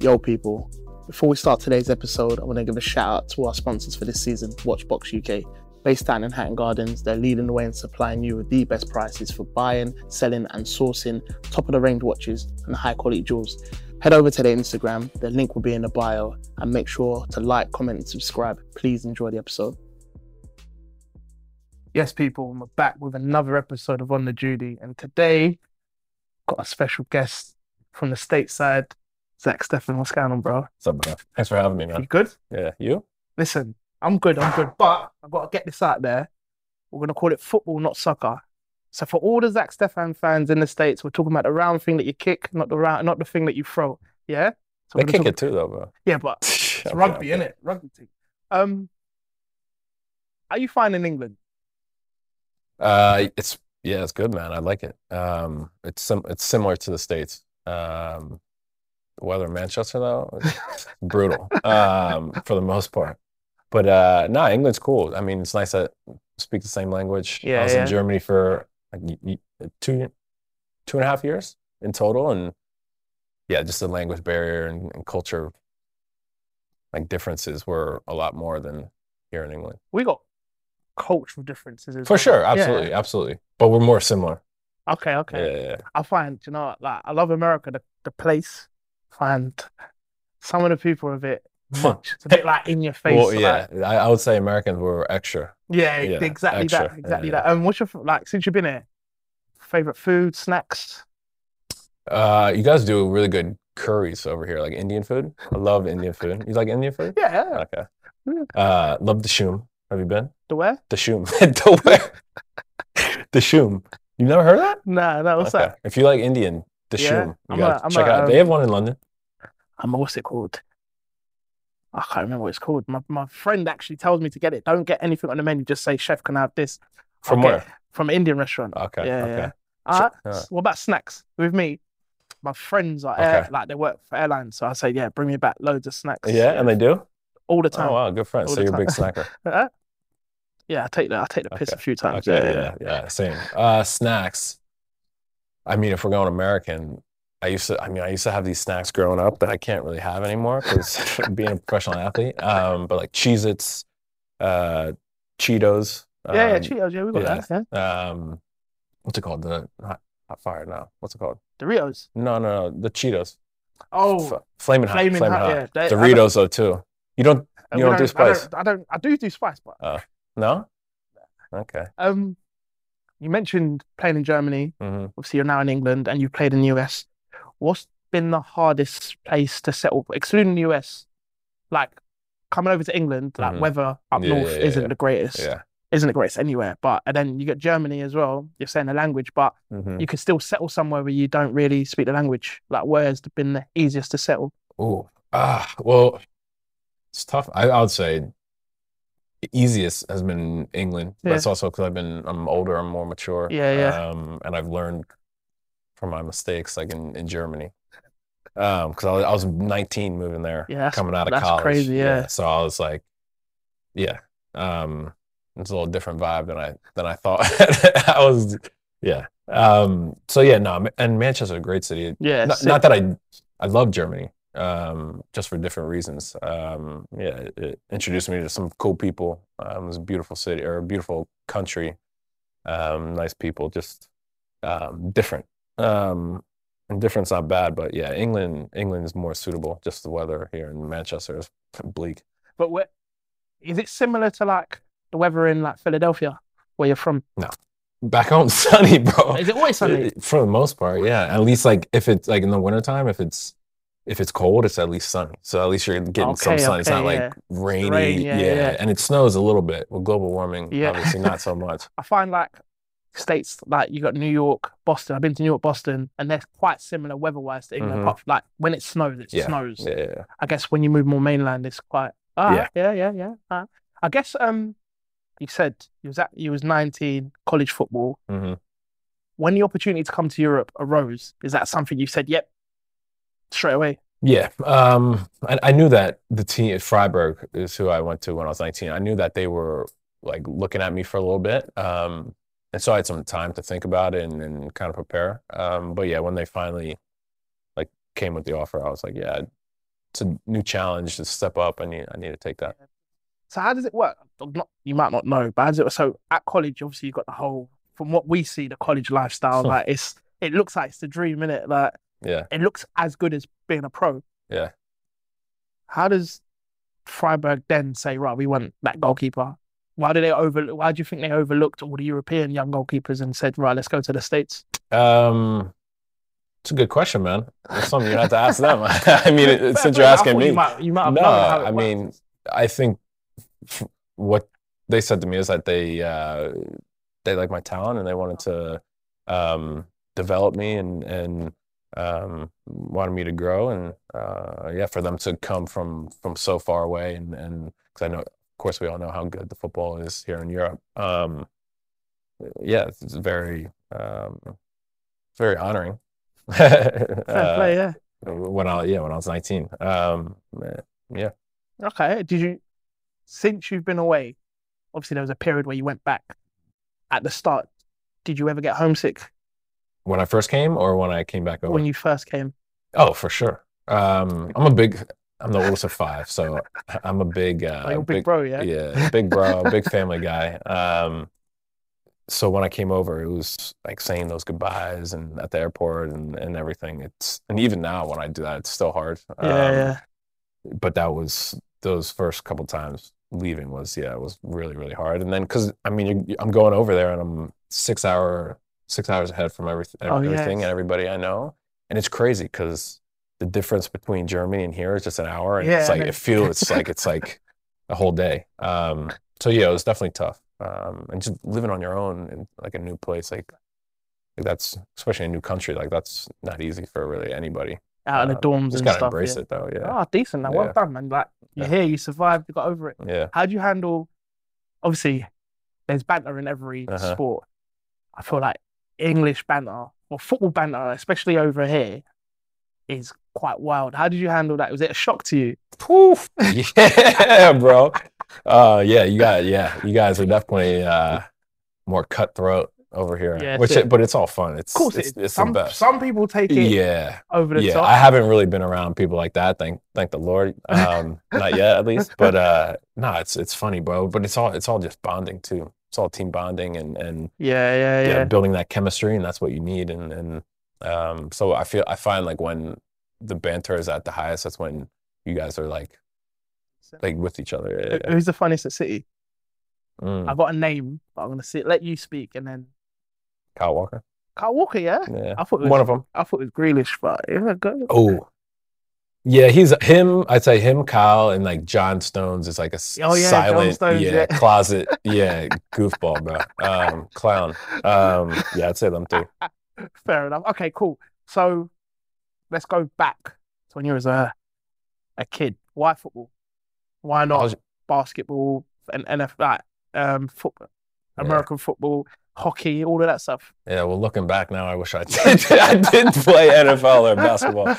Yo, people. Before we start today's episode, I want to give a shout out to our sponsors for this season, Watchbox UK. Based down in Hatton Gardens, they're leading the way in supplying you with the best prices for buying, selling, and sourcing top of the range watches and high quality jewels. Head over to their Instagram, the link will be in the bio, and make sure to like, comment, and subscribe. Please enjoy the episode. Yes, people, we're back with another episode of On the Judy, and today got a special guest from the stateside, Zack Steffen, What's going on, bro? What's up, bro? Thanks for having me, man. You good? Yeah, you? Listen, I'm good, I'm good, but I've got to get this out there. We're going to call it football, not soccer. So for all the Zack Steffen fans in the States, we're talking about the round thing that you kick, not the round, not the thing that you throw. Yeah? So They kick talk- it too, though, bro. Yeah, but it's Okay, rugby, okay. innit? Rugby team. Um, are you finding England? Uh, it's yeah, it's good, man. I like it. Um, it's sim it's similar to the States. Um, the weather in Manchester though, brutal. Um, for the most part. But uh, no, England's cool. I mean, it's nice that speak the same language. Yeah, I was yeah. in Germany for like two two and a half years in total, and yeah, just the language barrier and, and culture like differences were a lot more than here in England. We got cultural differences as For well. sure, Yeah. absolutely, absolutely. But we're more similar. Okay, okay. Yeah, yeah, yeah. I find, you know, like I love America, the, the place. Find some of the people are a bit much. It's a bit like in your face. Well, like- yeah, I, I would say Americans were extra. yeah, Yeah, exactly extra. that, exactly Yeah, that. And what's your like since you've been here? Favorite food, snacks? Uh, you guys do really good curries over here, like Indian food. I love Indian food. You like Indian food? Yeah. Okay. Uh, love Dishoom. Have you been? The where? Dishoom. the where? Dishoom. You never heard of that? Nah, no. What's Okay. that? If you like Indian, the Yeah. You I'm gotta a- I'm check a, out. um, They have one in London. Um, what's it called? I can't remember what it's called. My my friend actually tells me to get it. Don't get anything on the menu. Just say, "Chef, can I have this?" From Okay. where? From an Indian restaurant. Okay. Yeah, okay. yeah. All right. yeah. What about snacks? With me, my friends are air, like they work for airlines, so I say, "Yeah, bring me back loads of snacks." Yeah, and they do? all the time. Oh wow, good friend. All So you're a big snacker. Uh, yeah, I take the I take the piss Okay. a few times. Okay, yeah, yeah, yeah, same. Uh, snacks. I mean, if we're going American, I used to. I mean, I used to have these snacks growing up that I can't really have anymore because being a professional athlete. Um, but like Cheez-Its, uh, Cheetos. yeah, yeah, um, Cheetos. Yeah, we got yeah. that. Yeah, Um, what's it called? The hot, hot fire? No, what's it called? Doritos. No, no, no, the Cheetos. Oh, F- Flamin' hot. Flamin' Flamin' Hot, hot. yeah. They- Doritos though too. You don't? You don't do I spice? don't, I don't. I do do do spice, but uh, No. Okay. um, you mentioned playing in Germany. hmm Obviously, you're now in England, and you played in the US. What's been the hardest place to settle, excluding the US? Like coming over to England, like Mhm. weather up Yeah, north yeah, isn't yeah. the greatest. Yeah. Isn't the greatest anywhere. But and then you get Germany as well. You're saying the language, but hmm you can still settle somewhere where you don't really speak the language. Like where's been the easiest to settle? Oh, ah, well, it's tough. I, I would say the easiest has been England. Yeah. That's also because I've been, I'm older, I'm more mature. Yeah, yeah. Um, and I've learned from my mistakes, like in, in Germany. Um, because I was, I was 19 moving there, Yeah, coming out of that's college. crazy, yeah. So I was like, yeah, um, it's a little different vibe than I than I thought. I was, yeah. Um, so yeah, no, and Manchester's a great city Yeah, not, not that I I love Germany, um, just for different reasons. Um, yeah, it, it introduced me to some cool people. Um, it was a beautiful city or a beautiful country, um, nice people, just um, different. Um, and different's not bad, but yeah, England England is more suitable. Just the weather here in Manchester is bleak. But where, is it similar to like the weather in like Philadelphia, where you're from? No, back home, sunny, bro. Is it always sunny? For the most part, yeah. At least like if it's like in the wintertime, if it's if it's cold, it's at least sunny. So at least you're getting some Okay, sun. It's okay, not like rainy. rain, yeah, yeah, yeah. And it snows a little bit. With global warming, Yeah. obviously not so much. I find like states like you got New York, Boston. I've been to New York, Boston, and they're quite similar weather-wise to England. Mhm. Apart from, like when it snows, it Yeah. snows. Yeah, yeah, I guess when you move more mainland, it's quite. Ah, Yeah. yeah, yeah, yeah. ah. I guess um, you said you was at you was 19, college football. yeah. hmm When the opportunity to come to Europe arose, is that something you said, "Yep," straight away? Yeah, um, I, I knew that the team at Freiburg is who I went to when I was 19. I knew that they were like looking at me for a little bit, um, and so I had some time to think about it and, and kind of prepare. Um, but yeah, when they finally like came with the offer, I was like, yeah, it's a new challenge to step up. I need I need to take that. So how does it work? Not you might not know, but how does it? So at college, obviously, you've got the whole. From what we see, the college lifestyle, like it's it looks like it's the dream, innit? Like Yeah, it looks as good as being a pro. yeah. How does Freiburg then say, right, we want that goalkeeper? Why do they over? Why do you think they overlooked all the European young goalkeepers and said, right, let's go to the states? Um, it's a good question, man. It's something you have to ask them. I mean, it, since you're asking me, you might, you might no, known how it I works. mean, I think what they said to me is that they uh, they like my talent and they wanted to um, develop me and and um, wanted me to grow and uh, yeah, for them to come from from so far away and and because I know, of course, we all know how good the football is here in Europe. Um, yeah, it's, it's very um, it's very honoring. Fair Uh, play, yeah. when I yeah when I was 19. Um, yeah. Okay. Did you, since you've been away, obviously there was a period where you went back at the start. Did you ever get homesick When I first came or when I came back over? when you first came? Oh, for sure. Um, I'm a big, I'm the oldest of five, so I'm a big, uh, Like, a big bro, yeah? yeah, big bro, big family guy. Um, so when I came over, it was like saying those goodbyes and at the airport and, and everything. It's and even now when I do that, it's still hard. Yeah, Um, yeah. But that was those first couple times leaving was yeah, it was really really hard. And then because I mean you I'm going over there and I'm six hour six hours ahead from everything Oh, everything and everybody I know, and it's crazy because the difference between Germany and here is just an hour, and Yeah, it's like it feels like it's like a whole day. Um, so yeah, it was definitely tough. Um, and just living on your own in like a new place, like, like that's especially a new country, like that's not easy for really anybody. Out in the Um, dorms just and gotta stuff. embrace yeah. it though. Yeah, Oh, decent. Now, well Yeah. done, man. Like you're Yeah. here, you survived, you got over it. yeah. How do you handle? Obviously, there's banter in every Uh-huh. sport. I feel like English banter or football banter, especially over here, is quite wild. How did you handle that? Was it a shock to you? Poof. Yeah, bro. Uh, yeah, you got yeah, you guys are definitely uh more cutthroat over here. Yeah, which it, but it's all fun. It's Of course, it's, it, it's some the best. some people take it yeah. over the yeah, top. I haven't really been around people like that. Thank, thank the Lord. Um, not yet, at least. But uh, no, it's it's funny, bro. But it's all it's all just bonding too. It's all team bonding and and yeah, yeah, yeah, yeah. building that chemistry, and that's what you need. And and um, so I feel I find like when the banter is at the highest, that's when you guys are like like with each other. Yeah, yeah. Who's the funniest at City? Mm. I got a name, but I'm gonna see, let you speak, and then Kyle Walker. Kyle Walker. Yeah, Yeah, I thought it was, one of them. I thought it was Grealish, but yeah, go. Oh. Yeah, he's him. I'd say him, Kyle, and like John Stones is like a Oh, yeah, silent, Stones, yeah, yeah. closet, yeah, goofball, bro, um, clown. Um, yeah, I'd say them too. Fair enough. Okay, cool. So let's go back to when you was a a kid. Why football? Why not was- basketball and NFL, like, um, football, Yeah. American football, hockey, all of that stuff? yeah, well, looking back now, I wish I did. I did play NFL or basketball.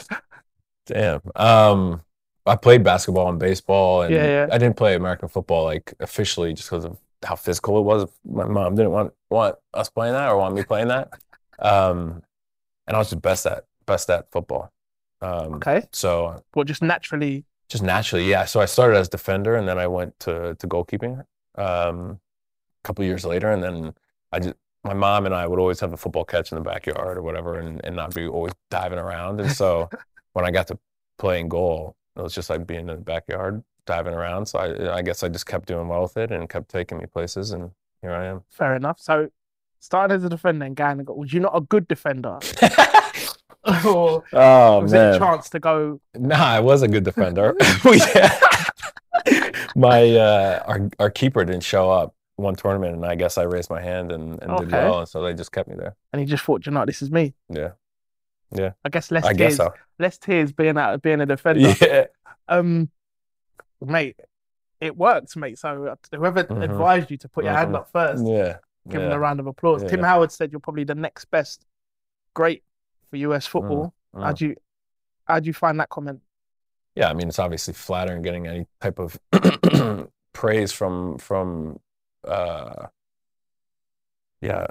Damn. Um, I played basketball and baseball, and Yeah, yeah. I didn't play American football like officially just because of how physical it was. My mom didn't want want us playing that or want me playing that. Um, and I was just best at best at football. Um, Okay. so Well, just naturally. just naturally, yeah. So I started as defender, and then I went to to goalkeeping. Um, a couple years later, and then I just my mom and I would always have a football catch in the backyard or whatever, and, and not be always diving around. And so when I got to playing goal, it was just like being in the backyard diving around. So I I guess I just kept doing well with it and kept taking me places, and here I am. Fair enough. So started as a defender and going, was you not a good defender? or oh was it a chance to go? Nah, I was a good defender. Yeah. my uh, our our keeper didn't show up one tournament, and I guess I raised my hand and, and did Okay. well, and so they just kept me there. And he just thought, you know, this is me. Yeah, I guess less I guess tears, so. less tears being out being a defender. Yeah, Um, mate, it worked, mate. So uh, whoever Mhm. advised you to put your hand Mhm. up first, yeah, give him a round of applause. Tim Howard said you're probably the next best great for US football. Mm. How'd you how'd you find that comment? yeah. I mean, it's obviously flattering getting any type of praise from from uh, yeah,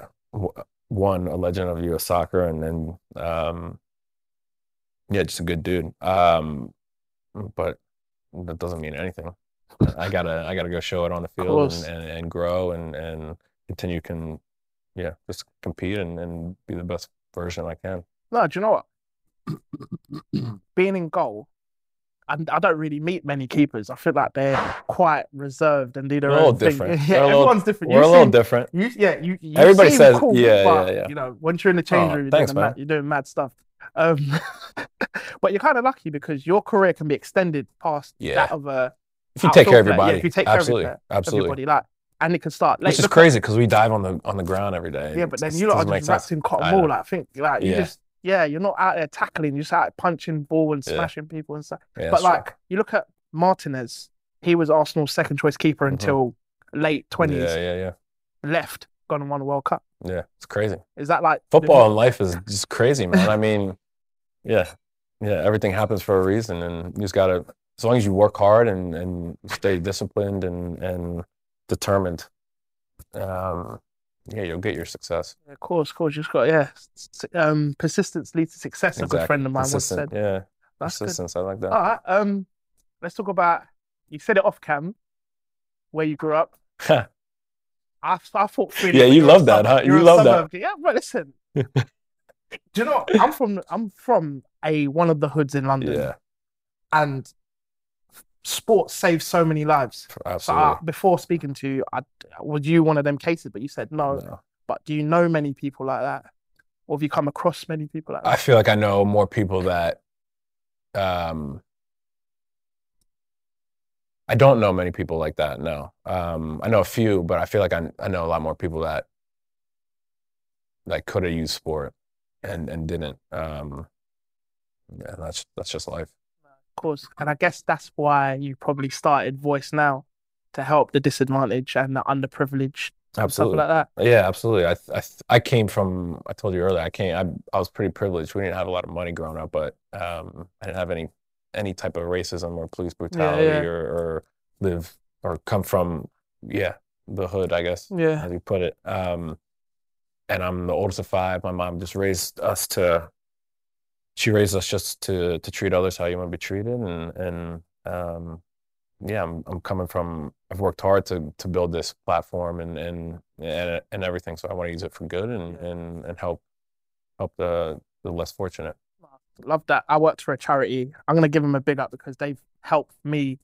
one a legend of U.S. soccer, and then um, yeah, just a good dude. Um, but that doesn't mean anything. I gotta I gotta go show it on the field and, and, and grow and and continue can yeah just compete and, and be the best version I can. No, do you know what? Being in goal, I, I don't really meet many keepers. I feel like they're quite reserved and do their We're a little own thing. different. Yeah, We're a little- everyone's different. We're You a little seem- different. You, yeah, you, you Everybody says- cool, yeah, but, yeah, yeah. You know, once you're in the change Oh, room, you're, thanks, doing mad, you're doing mad stuff. Um, but you're kind of lucky because your career can be extended past Yeah. that of a If you take care of your player. Yeah, if you take absolutely, care of, it, absolutely. everybody, like, and it can start. Like, Which is crazy because we dive on the on the ground every day. Yeah, but then you lot are just wrapped in cotton wool. Like, I think, like, you Yeah. just, yeah, you're not out there tackling. You're just out punching ball and Yeah. smashing people and stuff. Yeah, but that's true. like, you look at Martinez. He was Arsenal's second choice keeper Mhm. until late twenties. yeah, yeah, yeah, Left, gone and won a World Cup. yeah. It's crazy. Is that like Football and life is just crazy, man. I mean, yeah, yeah. Everything happens for a reason, and you just gotta. As long as you work hard and and stay disciplined and and determined, um, yeah, you'll get your success. Of course, of course. You just got yeah. Um, persistence leads to success. A good friend of mine once said. yeah, That's good. persistence. I like that. All right. Um, let's talk about. You said it off cam, where you grew up. I, I thought. Yeah, you love that, huh? You love that. that. Yeah, but listen. do you know? I'm from. I'm from a one of the hoods in London, yeah, and sports saves so many lives. So absolutely. I, before speaking to you, I, was you one of them cases? But you said no. No. But do you know many people like that, or have you come across many people like that? I feel like I know more people that um I don't know many people like that, no. Um I know a few, but I feel like I I know a lot more people that that could have used sport and and didn't. Um yeah, that's that's just life. Course. And I guess that's why you probably started Voice Now to help the disadvantaged and the underprivileged, stuff Absolutely. like that. Yeah, absolutely. I I I came from I told you earlier, I came I I was pretty privileged. We didn't have a lot of money growing up, but um I didn't have any any type of racism or police brutality yeah. or or live or come from yeah, the hood, I guess, Yeah. as you put it. Um and I'm the oldest of five. My mom just raised us to she raised us just to to treat others how you want to be treated and and um yeah, I'm I'm coming from I've worked hard to to build this platform and and and, and everything. So I want to use it for good and and and help help the the less fortunate. Love that. I worked for a charity. I'm going to give them a big up because they've helped me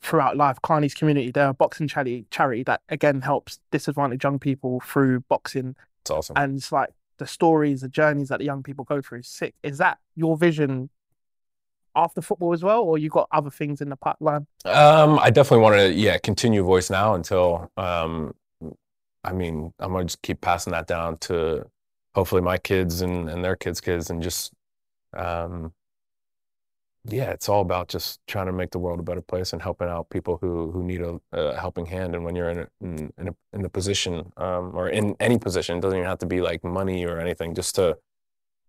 throughout life. Carney's community, they're a boxing charity, charity that again helps disadvantaged young people through boxing. It's awesome. And it's like the stories, the journeys that the young people go through. Sick. Is that your vision after football as well, or you got other things in the pipeline? Um, I definitely want to, yeah, continue voice now until, um, I mean, I'm gonna just keep passing that down to hopefully my kids and, and their kids' kids, and just, um, yeah, it's all about just trying to make the world a better place and helping out people who who need a, a helping hand. And when you're in a, in in, a, in the position, um, or in any position, it doesn't even have to be like money or anything, just to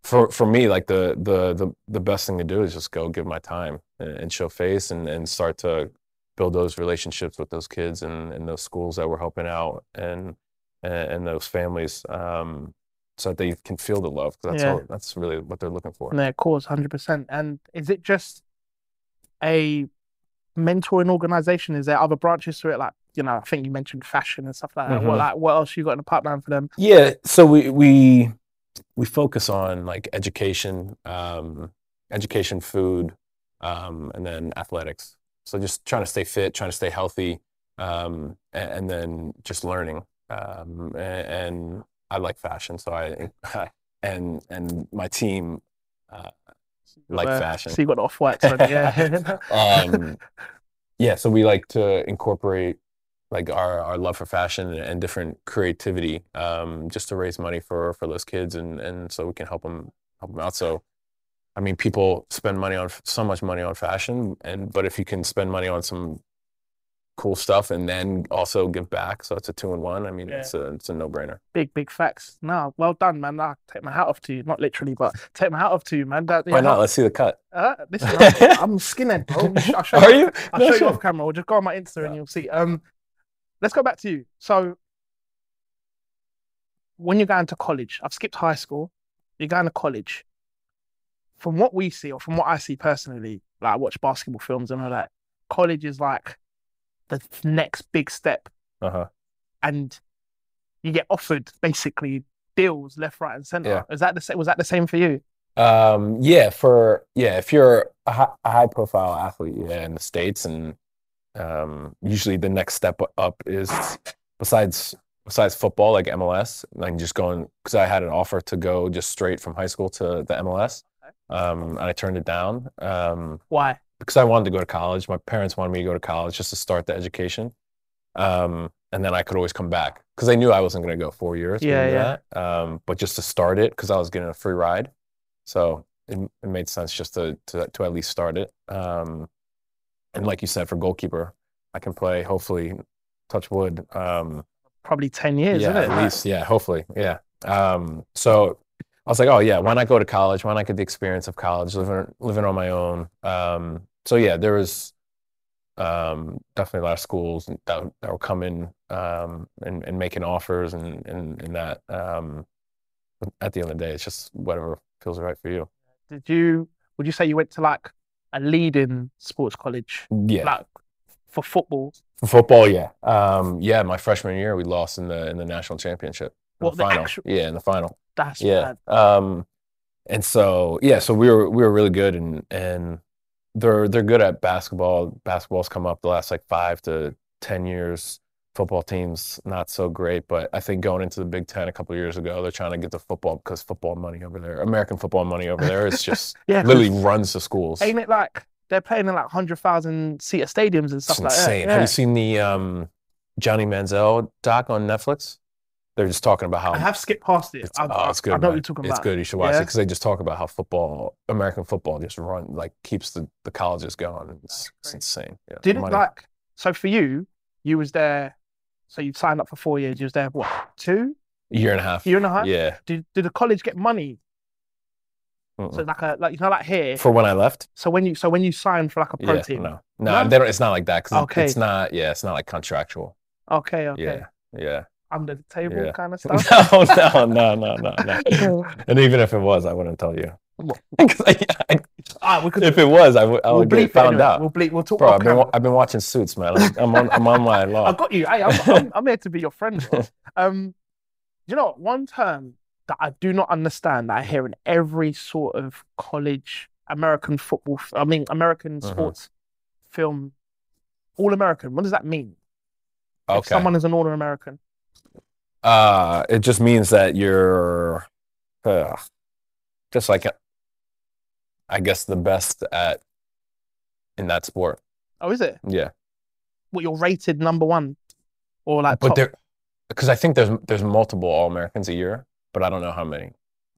for for me, like the the the the best thing to do is just go give my time and, and show face and and start to build those relationships with those kids and, and those schools that we're helping out and and, and those families um, so that they can feel the love that's Yeah. all, that's really what they're looking for. Yeah, of course, hundred percent. And is it just a mentoring organization? Is there other branches to it? Like, you know, I think you mentioned fashion and stuff like that. What Mhm. like what else you got in the pipeline for them? Yeah, so we we we focus on like education, um, education, food, um, and then athletics. So just trying to stay fit, trying to stay healthy, um, and, and then just learning. Um, and, and I like fashion, so I and and my team uh, like Uh, fashion. So you got off whites on, yeah. um, yeah, so we like to incorporate like our, our love for fashion and, and different creativity um, just to raise money for for those kids and and so we can help them help them out. So, I mean, people spend money on so much money on fashion, and but if you can spend money on some cool stuff and then also give back, so it's a two in one. I mean, Yeah. it's a it's a no brainer. big, big facts. No, well done, man. I take my hat off to you. Not literally, but take my hat off to you, man. That, Why yeah, not? Let's see the cut. Uh, listen, I'm, I'm skinhead, bro. I'll show Are you? I'll No, show you off camera. We'll just go on my Insta and you'll see. Um, let's go back to you. So, when you're going to college, I've skipped high school. You're going to college. from what we see, or from what I see personally, like I watch basketball films and all that, college is like the next big step, Uh huh. and you get offered basically deals left, right, and center. Yeah. Is that the same? Was that the same for you? Um, yeah, for yeah, if you're a high, a high profile athlete, yeah, in the States, and um, usually the next step up is besides besides football, like MLS, like just going because I had an offer to go just straight from high school to the MLS, um, and I turned it down um, Why? Because I wanted to go to college. My parents wanted me to go to college just to start the education, um, and then I could always come back because they knew I wasn't going to go four years. Yeah, yeah. That. Um, but just to start it because I was getting a free ride, so it, it made sense just to, to to at least start it. Um, and like you said, for goalkeeper, I can play. Hopefully, touch wood. Um, Probably ten years, yeah, isn't it? at least. Yeah, hopefully. Yeah. Um, so I was like, oh yeah, why not go to college? Why not get the experience of college, living living on my own? So yeah, there was um, definitely a lot of schools that, that were coming um, and, and making offers and and, and that. Um, at the end of the day, it's just whatever feels right for you. Did you? Would you say you went to like a leading sports college, Yeah. like for football? For football, yeah. Um, yeah, my freshman year we lost in the in the national championship. In What, the the final. actu- yeah, in the final. That's Yeah. bad. Um, and so yeah, so we were we were really good and and they're they're good at basketball. Basketball's come up the last like five to ten years. Football teams not so great, but I think going into the Big Ten a couple of years ago, they're trying to get the football because football money over there, American football money over there, is just Yeah, literally runs the schools. Ain't it like they're playing in like hundred thousand seater stadiums and stuff It's like insane. that? Have Yeah. you seen the um, Johnny Manziel doc on Netflix? They're just talking about how I have skipped past it. It's, oh, I, oh, it's good. I know man. you're talking about. It's about. good. You should watch it because they just talk about how football, American football, just run like keeps the, the colleges going. It's, it's insane. Yeah, Did it money. like so for you? You was there. So you signed up for four years. You was there what two A year and a half? year and a half? Yeah. Did did the college get money? Mm-mm. So like a like you know like here. For when I left, So when you so when you signed for like a pro yeah, team. no, no, No? they don't. It's not like that because Okay. it's not. Yeah, it's not like contractual. Okay, okay. Yeah, yeah. Under the table Yeah. kind of stuff. No, no, no, no, no, no. And even if it was, I wouldn't tell you. I- I- Ah, we could. if it was, I would. We'll would bleep get found anyway. out. We'll bleep. We'll talk. Bro, I've been, wa- I've been watching Suits, man. I'm, I'm on, I'm on my law. I got you. Hey, I'm, I'm, I'm here to be your friend. bro. Um, you know, one term that I do not understand that I hear in every sort of college American football, f- I mean American Mhm. sports film, all American. What does that mean? Okay. If someone is an all American. Uh, it just means that you're uh, just like, I guess, the best at in that sport. Oh, is it? Yeah, What you're rated number one, or like but top? there, because I think there's there's multiple All Americans a year, but I don't know how many.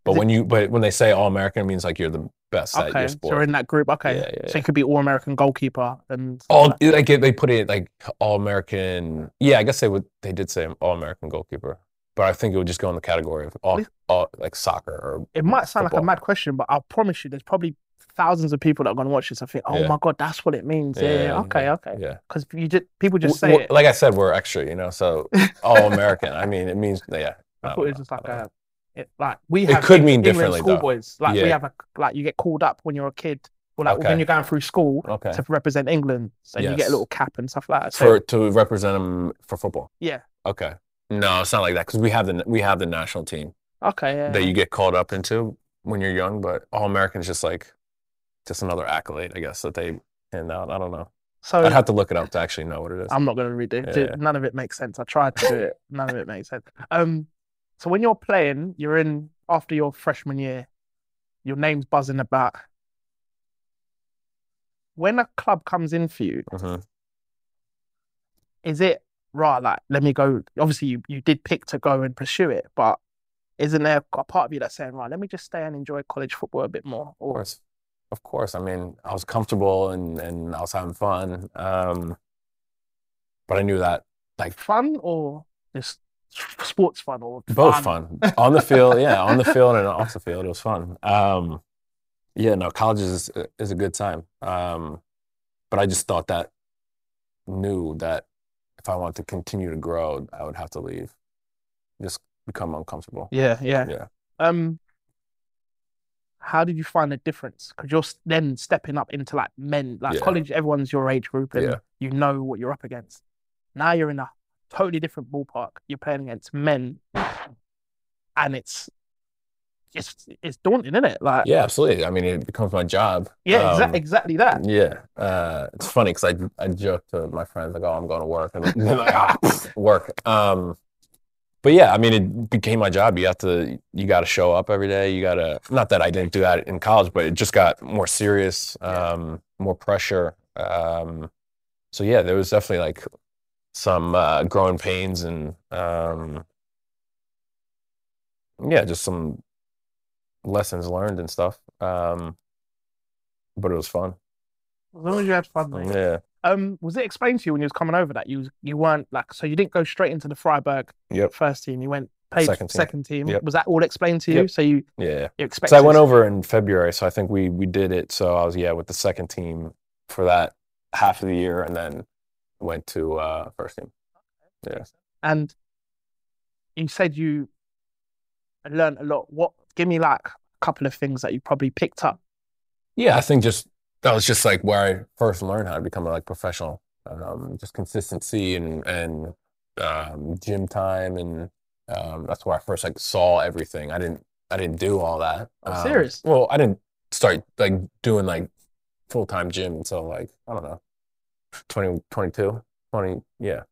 But when you but when they say All American, it means like you're the best at Okay, your so sport. you're in that group. Okay, Yeah, yeah, so you could be all American goalkeeper and all like- like they put it like All American. Yeah, I guess they would. They did say All American goalkeeper, but I think it would just go in the category of all, all like soccer or It might sound like a mad question, but I promise you, there's probably thousands of people that are going to watch this. I think, oh Yeah. my god, that's what it means. Yeah, yeah, okay, okay. yeah. Because you just people just say W- w- it. Like I said, we're extra, you know. So all American. I mean, it means yeah. I don't thought it was just like I a, it, like we It have. could Eng- mean England differently. Schoolboys, like we have a like you get called up when you're a kid, or like Okay. when you're going through school Okay. to represent England, and you get a little cap and stuff like that. So For to represent them for football. yeah, Okay. No, it's not like that because we have the we have the national team okay, yeah. that you get called up into when you're young, but all Americans just like just another accolade, I guess, that they hand out. I don't know. so I'd have to look it up to actually know what it is. I'm not going to read it. Yeah, yeah. None of it makes sense. I tried to do it. None of it makes sense. Um, so when you're playing, you're in after your freshman year, your name's buzzing about. When a club comes in for you, Mhm. is it right? Like, let me go. Obviously, you, you did pick to go and pursue it, but isn't there a part of you that's saying, right, let me just stay and enjoy college football a bit more? Of course. Of course. I mean, I was comfortable and, and I was having fun. Um, but I knew that like fun or just sports fun or both fun on the field. Yeah, on the field and off the field. It was fun. Um, yeah, no, college is is a good time. Um, but I just thought that knew that if I wanted to continue to grow, I would have to leave. Just become uncomfortable. Yeah, yeah. Yeah. Um, how did you find the difference? Because you're then stepping up into like men, like Yeah. college. Everyone's your age group, and Yeah. you know what you're up against. Now you're in a totally different ballpark. You're playing against men, and it's it's it's daunting, isn't it? Like Yeah, absolutely. I mean, it becomes my job. yeah, Um, exa- exactly that. Yeah, uh, it's funny because I I joke to my friends like, "Oh, I'm going to work," and they're like, "Ah, work." Um, but yeah, I mean, it became my job. You have to, you got to show up every day. You got to. Not that I didn't do that in college, but it just got more serious, um, more pressure. Um, so yeah, there was definitely like some uh, growing pains and um, yeah, just some lessons learned and stuff. Um, but it was fun. As long as you had fun, mate. Yeah. Um, was it explained to you when you was coming over that you you weren't like so you didn't go straight into the Freiburg Yep. first team? You went played Second team. second team. Yep. Was that all explained to you? Yep. So you Yeah. you So? I went over in February, so I think we we did it. So I was yeah with the second team for that half of the year, and then went to uh, first team. Yeah. and you said you learned a lot. What? Give me like a couple of things that you probably picked up. Yeah, I think just that was just like where I first learned how to become a like professional. Um, just consistency and and um, gym time, and um, that's where I first like saw everything. I didn't I didn't do all that. Oh, Um, serious? Well, I didn't start like doing like full time gym until like I don't know, 20, 22, 20, yeah,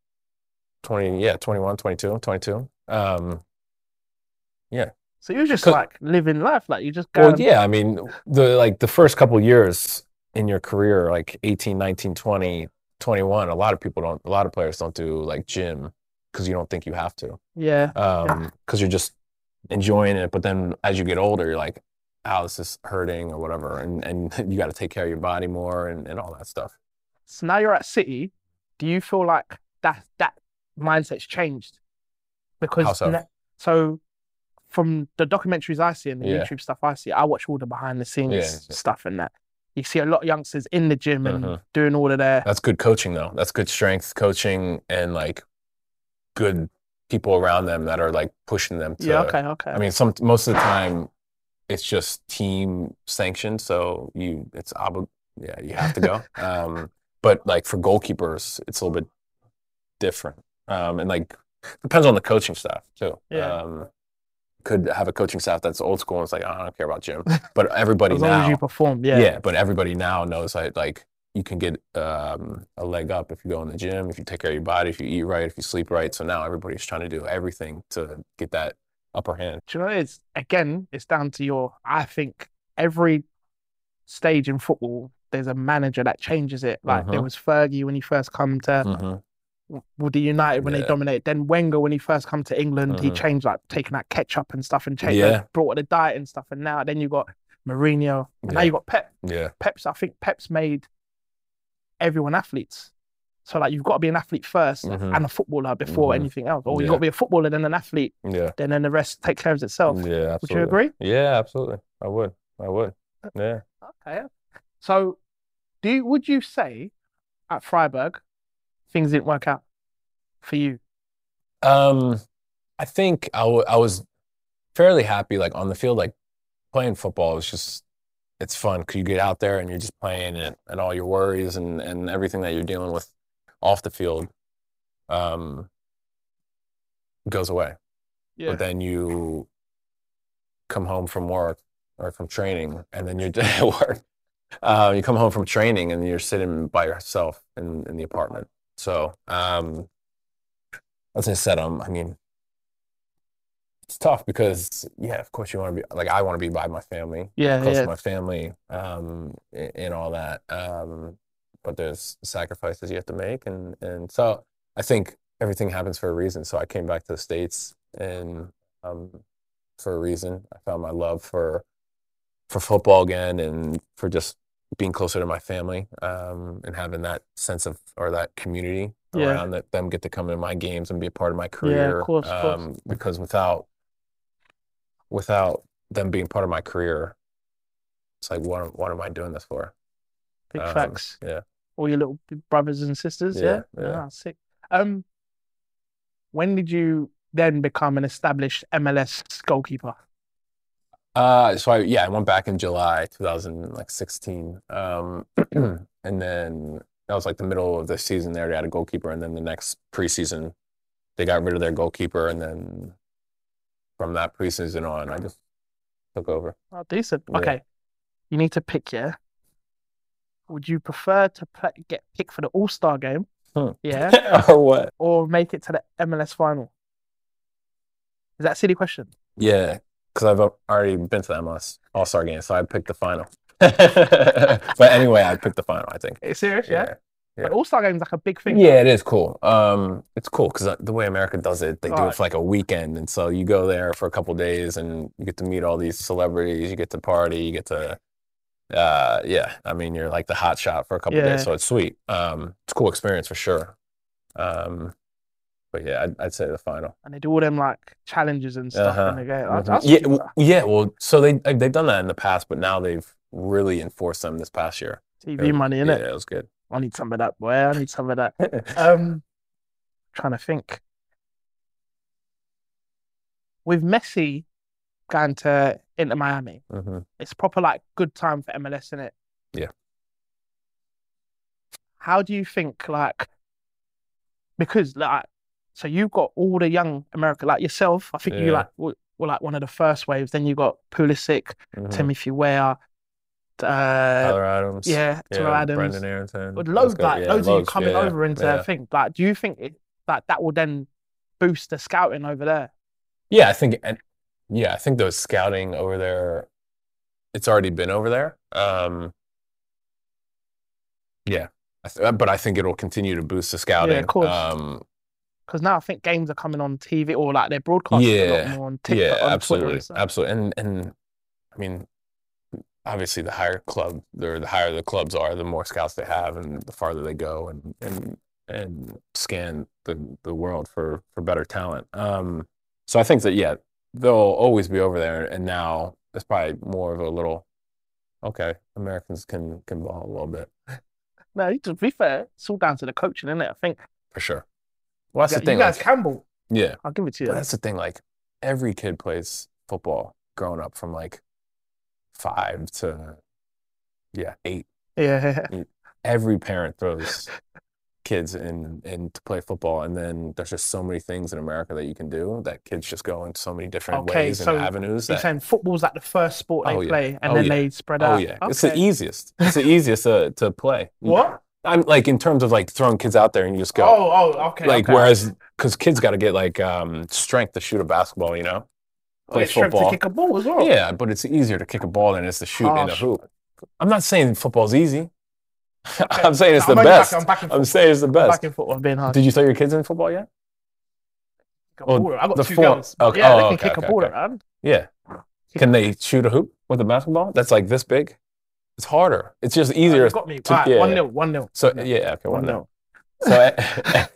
twenty, yeah, 21, 22, 22. Um, yeah. So you're just like living life, like you just go. well, yeah, I mean, the like the first couple years in your career, like 18, 19, 20, 21, a lot of people don't, a lot of players don't do like gym because you don't think you have to. yeah, Um, because you're just enjoying it. But then as you get older, you're like, oh, this is hurting or whatever. And, and you got to take care of your body more and, and all that stuff. So now you're at City. Do you feel like that that mindset's changed? Because How so? na- so from the documentaries I see and the Yeah. YouTube stuff I see, I watch all the behind the scenes Yeah, stuff and that. You see a lot of youngsters in the gym and Mhm. doing all of their That's good coaching, though. That's good strength coaching and like good people around them that are like pushing them to. yeah. Okay, okay. I mean, some most of the time, it's just team sanctioned, so you it's obli- yeah you have to go. um, but like for goalkeepers, it's a little bit different, um, and like depends on the coaching staff too. Yeah. Um, could have a coaching staff that's old school and it's like "Oh, I don't care about gym, but everybody as long now as you perform, yeah. yeah. but everybody now knows like like you can get um, a leg up if you go in the gym, if you take care of your body, if you eat right, if you sleep right. So now everybody's trying to do everything to get that upper hand. Do you know it is? Again, it's down to your. I think every stage in football, there's a manager that changes it. Like there Mhm. was Fergie when he first come to Mm-hmm. with the United when they Yeah. dominated. Then Wenger when he first come to England, he Mhm. changed like taking that ketchup and stuff and changed, Yeah. brought the diet and stuff. And now then you got Mourinho, and now Yeah. you got Pep. Yeah, Pep's I think Pep's made everyone athletes. So like you've got to be an athlete 1st Mhm. and a footballer before Mhm. anything else, or you've got to be a footballer then an athlete, yeah, then then the rest take care of itself. yeah. Absolutely. Would you agree? Yeah, absolutely. I would. I would. Yeah. Okay. So, do you, would you say at Freiburg things didn't work out for you? Um, I think I, w- I was fairly happy, like on the field, like playing football is just it's fun because you get out there and you're just playing and, and all your worries and, and everything that you're dealing with off the field um, goes away. But then you come home from work or from training, and then you're at work. Uh, you come home from training and you're sitting by yourself in, in the apartment. So, um, as I said, um, I mean, it's tough because, yeah, of course you want to be like I want to be by my family, yeah, close yeah. to my family, um, and all that. Um, but there's sacrifices you have to make, and and so I think everything happens for a reason. So I came back to the states, and um, for a reason, I found my love for for football again, and for just being closer to my family, um, and having that sense of or that community Yeah. around that them get to come to my games and be a part of my career. course, of course. um, because without without them being part of my career, it's like what what am I doing this for? Big Um, facts. yeah. All your little brothers and sisters. Yeah. Yeah, yeah. Ah, sick. Um, when did you then become an established MLS goalkeeper? Uh, so I yeah, I went back in July 2016. Um, and then that was like the middle of the season there. They had a goalkeeper, and then the next preseason, they got rid of their goalkeeper, and then from that preseason on, I just took over. Oh, decent. Yeah. Okay. You need to pick, yeah. Would you prefer to play, get picked for the All Star game? Hmm. Yeah. or what? or make it to the MLS final? Is that a silly question? Yeah, because I've already been to the MLS All Star game, so I picked the final. but anyway, I picked the final. I think. Are you serious? Yeah. Yeah. But All Star games like a big thing. Yeah, it is cool. Um, it's cool because the way America does it, they do it for like a weekend, and so you go there for a couple days, and you get to meet all these celebrities. You get to party. You get to, uh, yeah. I mean, you're like the hot shot for a couple Yeah. days, so it's sweet. Um, it's a cool experience for sure. Um, but yeah, I'd, I'd say the final. And they do all them like challenges and stuff Uh-huh. in the game. Mhm. that's Yeah, w- yeah. Well, so they uh, they've done that in the past, but now they've really enforced them this past year. TV money, yeah, innit? it was good. I need some of that, boy. I need some of that. Um, trying to think. With Messi going to Inter Miami, hmm it's proper like good time for MLS, isn't it? Yeah. How do you think like because like so you've got all the young America like yourself, I think you Yeah. like were, were like one of the first waves, then you got Pulisic, Mhm. Timothy Weah, uh Tyler Adams. yeah, Yeah, Terrell Adams. Brenden Aaronson. Loads go. like Yeah, loads of you coming yeah, over into yeah. a thing. Like, do you think it like that will then boost the scouting over there? Yeah, I think, and yeah, I think those scouting over there, it's already been over there. Um, yeah, I th- but I think it'll continue to boost the scouting. course. Um, Because now I think games are coming on TV or like they're broadcasting a lot more on TikTok. yeah, on Twitter absolutely, and stuff. absolutely, and and I mean, obviously, the higher club, or the higher the clubs are, the more scouts they have, and the farther they go, and and and scan the the world for for better talent. Um, so I think that yeah, they'll always be over there, and now it's probably more of a little, okay, Americans can can ball a little bit No, to be fair, it's all down to the coaching, isn't it? I think for sure. Well, that's you the thing. guys like- can ball. yeah, I'll give it to you. But that's the thing, like every kid plays football growing up from like five to yeah, eight. Yeah, Every parent throws kids in in to play football and then there's just so many things in America that you can do that kids just go in so many different Okay, ways so and avenues you're saying football's like the first sport they Oh, yeah. play, and Oh, then yeah. they spread oh out. yeah. It's the easiest. It's the easiest to to play. What? I'm like in terms of like throwing kids out there and you just go Oh, oh, okay. like okay. whereas because kids got to get like um strength to shoot a basketball, you know? Oh, play it's strength football. to kick a ball as well. Yeah, but it's easier to kick a ball than it is to shoot in a hoop. I'm not saying football's easy. Okay. I'm saying it's the I'm best. Back, I'm back in I'm saying it's the I'm best. back in football. Being hard. Did you throw your kids in football yet? A Oh. I got the two four- girls. okay. Yeah, they Oh, can okay, kick a ball around. Yeah. Can they shoot a hoop with a basketball? That's like this big. It's harder. It's just Oh, easier. you got me. to- Right, yeah, one yeah. nil, one nil. So One nil. yeah, okay, one One nil. nil. So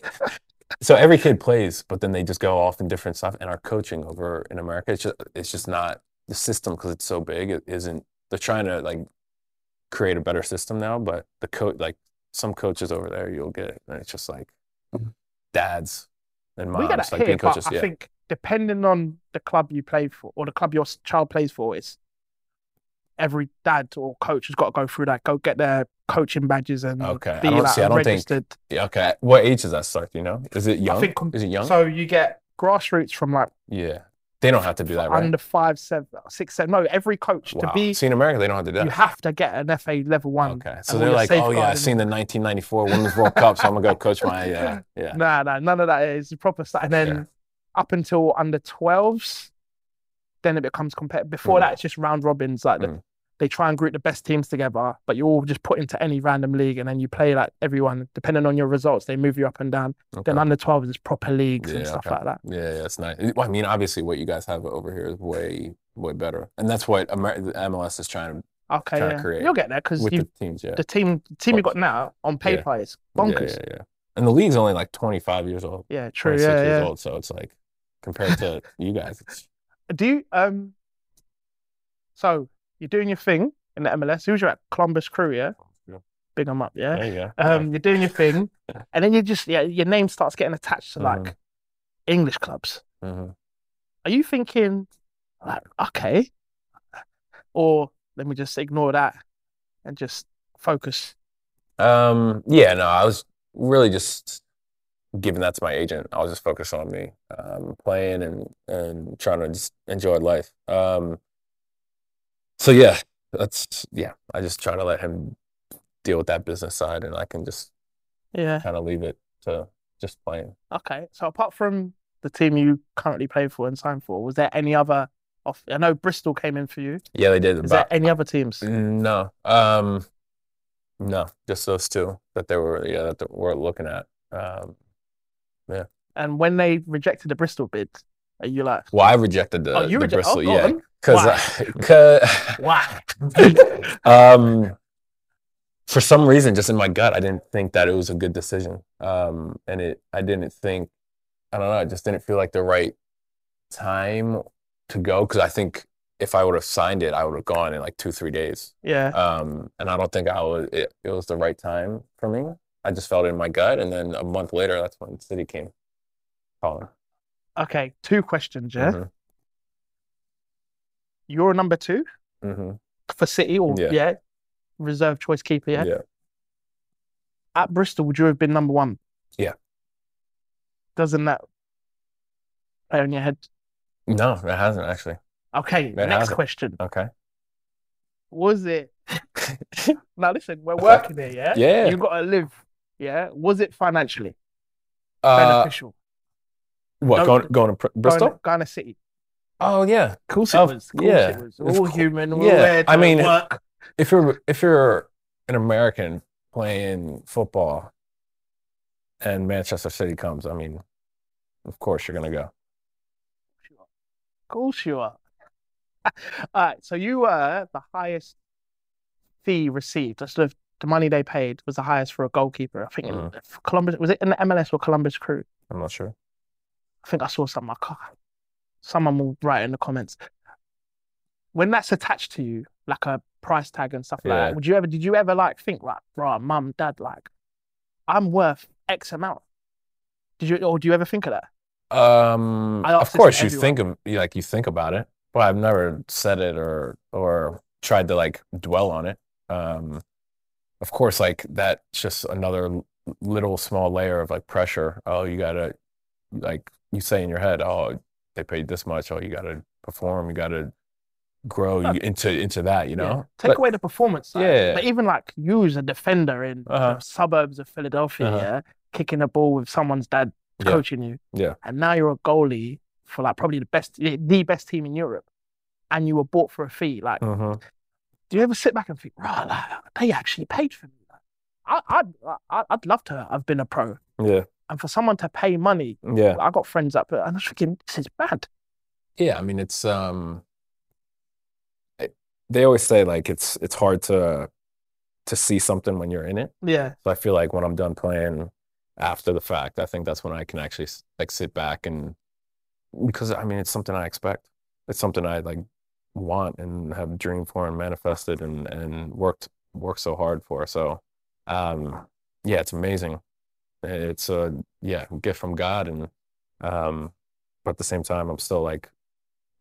so every kid plays, but then they just go off in different stuff. And our coaching over in America, it's just it's just not the system because it's so big. It isn't. They're trying to like create a better system now, but the coach like some coaches over there, you'll get, it, and it's just like mm-hmm. dads and we get moms like here, being but coaches. I Yeah, think depending on the club you play for or the club your child plays for, is every dad or coach has got to go through that. Go get their coaching badges and Okay, I be don't- like see, I don't think- registered. Okay. What age is that start? Do you know? Is it young? I think Is it young? So you get grassroots from like yeah, they don't have to do that, right? under five, seven, six, seven. No, every coach to be. See, in America, they don't have to do that. You have to get an FA level one. Okay, so they're like, oh yeah, I safeguarding. seen the 1994 Women's World Cup, so I'm gonna go coach my yeah, uh, yeah. Nah, nah, none of that is proper stuff. And then Yeah. up until under 12s, then it becomes competitive. Before Mm. that, it's just round robins. Like the- Mm. they try and group the best teams together, but you're all just put into any random league and then you play like everyone. Depending on your results, they move you up and down. Then under 12s is proper leagues and stuff okay. like that. Yeah, yeah, it's nice. Well, I mean, obviously, what you guys have over here is way, way better, and that's what Amer- MLS is trying to Okay, yeah. create You'll get there because the teams. Yeah, the team the team you got now on Yeah. paper is bonkers. yeah, yeah. And the league's only like 25 years old, Yeah, true. 26 Yeah, years old, so it's like compared to you guys, it's Do you um? So you're doing your thing in the MLS. Who's your at Columbus Crew? Yeah, Yeah. them up. Yeah. there you go. Um, you're doing your thing, and then you just yeah, your name starts getting attached to like Mhm. English clubs. Mhm. Are you thinking like, okay, or let me just ignore that and just focus? Um, yeah, no, I was really just giving that to my agent. I was just focused on me, um, playing and and trying to just enjoy life. Um, so yeah, that's yeah. I just try to let him deal with that business side, and I can just Yeah. kind of leave it to just playing. Okay. So apart from the team you currently play for and signed for, was there any other? Off, I know Bristol came in for you. Yeah, they did. Is there any other teams? no, um, no, just those two that they were yeah that we're looking at. Um, And when they rejected the Bristol bid, are you like, well, I rejected the, oh, you the reject? Bristol, Oh, yeah, because Why? um, for some reason, just in my gut, I didn't think that it was a good decision. Um, and it, I didn't think, I don't know, it just didn't feel like the right time to go. Cause I think if I would have signed it, I would have gone in like two, three days. yeah. Um, and I don't think I was, it, it was the right time for me. I just felt it in my gut. And then a month later, that's when City came calling. Okay. Two questions. Yeah. Mhm, You're a number two mhm, for City, or Yeah. yeah, reserve choice keeper. Yeah. yeah. At Bristol, would you have been number one? Yeah. Doesn't that play on your head? No, it hasn't actually. Okay. It next hasn't. question. Okay. Was it? Now listen, we're working here. Yeah. Yeah. You got to live. Yeah. Was it financially Uh, beneficial? what, no, going, going to Pr- Bristol? Going, going to City. Oh, yeah. Of course it Of- was. Course yeah, it was. all cour- human. We're yeah, I mean- work. if you're if you're an American playing football and Manchester City comes, I mean, of course you're gonna go. Of course you are. All right. So you were the highest fee received. That's the the money they paid was the highest for a goalkeeper. I think in Mhm. Columbus was it in the MLS or Columbus Crew? I'm not sure. I think I saw something. I can't, someone will write in the comments. When that's attached to you, like a price tag and stuff like that, would you ever did you ever like think like, bro, mum, dad, like, I'm worth X amount? Did you or do you ever think of that? Um, of asked this to course you everyone. think of you like you think about it, but I've never said it or or tried to like dwell on it. Um, of course, like that's just another little small layer of like pressure. Oh, you gotta like you say in your head, oh, they paid this much. Oh, you gotta perform. You gotta grow into into that. You Yeah. know, Take But- away the performance side. Yeah. But even like you as a defender in Uh-huh. suburbs of Philadelphia, Uh-huh. yeah, kicking a ball with someone's dad Yeah. coaching you. Yeah. And now you're a goalie for like probably the best the best team in Europe. And you were bought for a fee. Like, Mhm. Do you ever sit back and think, right, like, they actually paid for me? Like, I, I'd, I, I'd love to have been a pro. yeah, And for someone to pay money, yeah. I got friends up, and I was thinking, this is bad. Yeah, I mean it's um it- they always say like it's it's hard to to see something when you're in it. Yeah. So I feel like when I'm done playing after the fact, I think that's when I can actually like sit back and because I mean it's something I expect. It's something I like want and have dreamed for and manifested and and worked worked so hard for. So um yeah, it's amazing. It's a yeah, gift from God and um but at the same time I'm still like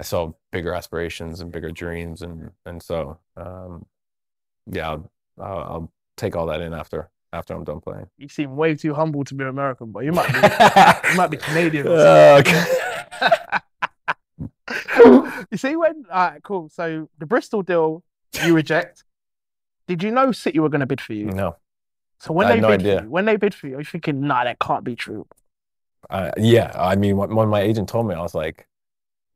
I have bigger aspirations and bigger dreams and and so um yeah, I'll, I'll, I'll take all that in after after I'm done playing. You seem way too humble to be American, but you might be, you might be Canadian. Uh, okay. you see when all right, cool. So the Bristol deal you reject. Did you know City were going to bid for you? no, So when I had they no bid idea. for you, when they bid for you, you're thinking, nah, that can't be true. uh, yeah. I mean, when, my agent told me, I was like,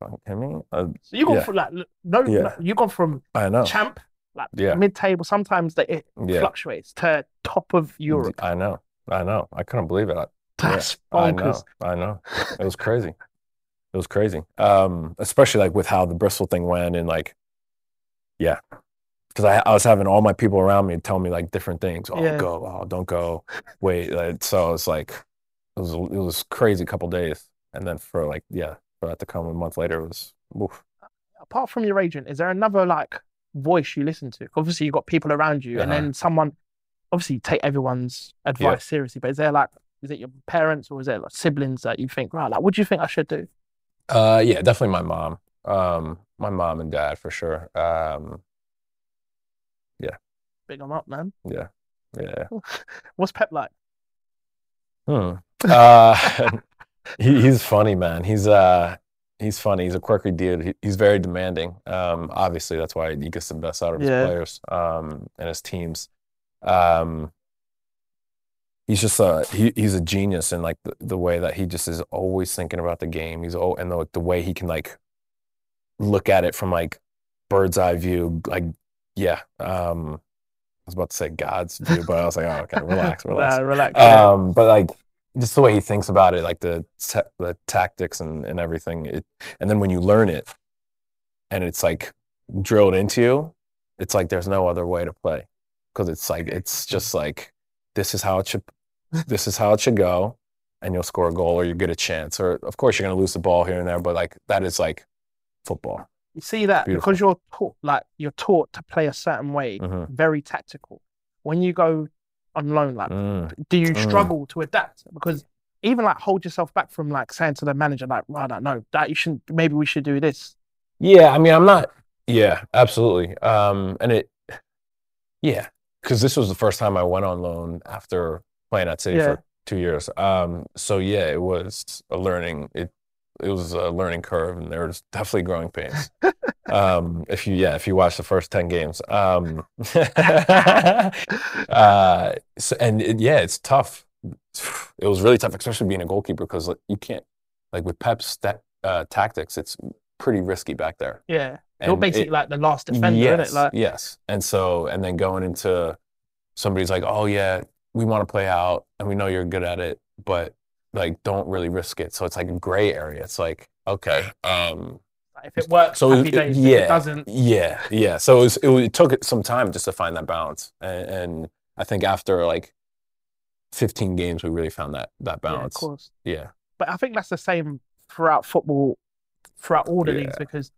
"Fucking kidding me?" Uh, So you gone Yeah. from like no, Yeah. no, you gone from I know. champ like Yeah. mid table. Sometimes that it Yeah. fluctuates to top of Europe. I know. I know. I couldn't believe it. I, That's I know. I know. It was crazy. It was crazy. Um, especially like with how the Bristol thing went and like, yeah, because I, I was having all my people around me tell me like different things. Oh, Yeah. go. Oh, don't go. Wait. Like, so it's like it was it was crazy couple days, and then for like yeah, for that to come a month later it was. Oof. Apart from your agent, is there another like voice you listen to? Obviously, you've got people around you, and Uh-huh. then someone. Obviously, take everyone's advice seriously, but is there like, is it your parents or is it like siblings that you think, right, like, what do you think I should do? Uh, yeah, definitely my mom. Um, my mom and dad for sure. Um, yeah. Big him up, man. Yeah. Yeah. What's Pep like? Hmm. Uh, he, he's funny, man. He's uh he's funny. He's a quirky dude. He, he's very demanding. Um, obviously that's why he gets the best out of his Yeah. players um and his teams. Um, he's just a he, he's a genius in like the, the way that he just is always thinking about the game. He's oh and the, the way he can like look at it from like bird's eye view. Like yeah. Um, I was about to say God's view, but I was like, oh, okay, relax, relax. Nah, relax. Um, but like just the way he thinks about it, like the ta- the tactics and, and everything. It, and then when you learn it, and it's like drilled into you, it's like there's no other way to play because it's like it's just like this is how it should this is how it should go, and you'll score a goal or you get a chance. Or of course you're gonna lose the ball here and there, but like that is like football. You see that Beautiful. because you're taught like you're taught to play a certain way, Mhm. very tactical. When you go on loan, like Mm. do you Mm. struggle to adapt? Because even like hold yourself back from like saying to the manager, like, right, I know that you shouldn't maybe we should do this. Yeah, I mean, I'm not. Yeah, absolutely. Um, and it, yeah, because this was the first time I went on loan after playing at City Yeah. for two years. Um, so yeah, it was a learning. It it was a learning curve, and there was definitely growing pains. um, if you yeah, if you watch the first ten games, um, uh, so, and it, yeah, it's tough. It was really tough, especially being a goalkeeper, because like, you can't like with Pep's uh, tactics, it's pretty risky back there. Yeah. You're And basically it- like the last defender, yes? Like yes. And so, and then going into somebody's like, oh yeah, we want to play out, and we know you're good at it, but like, don't really risk it. So it's like a gray area. It's like, okay, um, if it works, so happy it- days. If yeah, it doesn't, yeah, yeah. So it, was, it, it took some time just to find that balance, and, and I think after like 15 games, we really found that that yeah, of balance. course. Yeah, But I think that's the same throughout football, throughout all the Yeah. leagues, because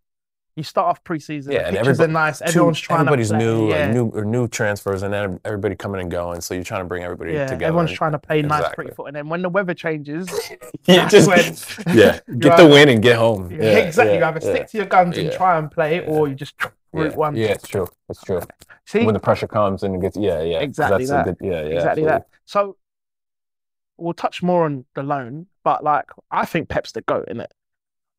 you start off preseason, Yeah, and pictures are everybody- nice, Two- everyone's trying everybody's to play. new, uh, yeah. like new or new transfers, and then everybody coming and going. So you're trying to bring everybody yeah, together. everyone's and- trying to play nice, pretty foot, and then when the weather changes, yeah, that's just when yeah, you get the win and get home. Yeah, Yeah, exactly. yeah, you either yeah, stick to your guns and try and play, yeah, or you just route yeah, one. Yeah, it's true. It's true. See, When the pressure comes and it gets, yeah, yeah, Exactly that. Good, yeah, yeah, exactly absolutely. that. So we'll touch more on the loan, but like I think Pep's the goat in it.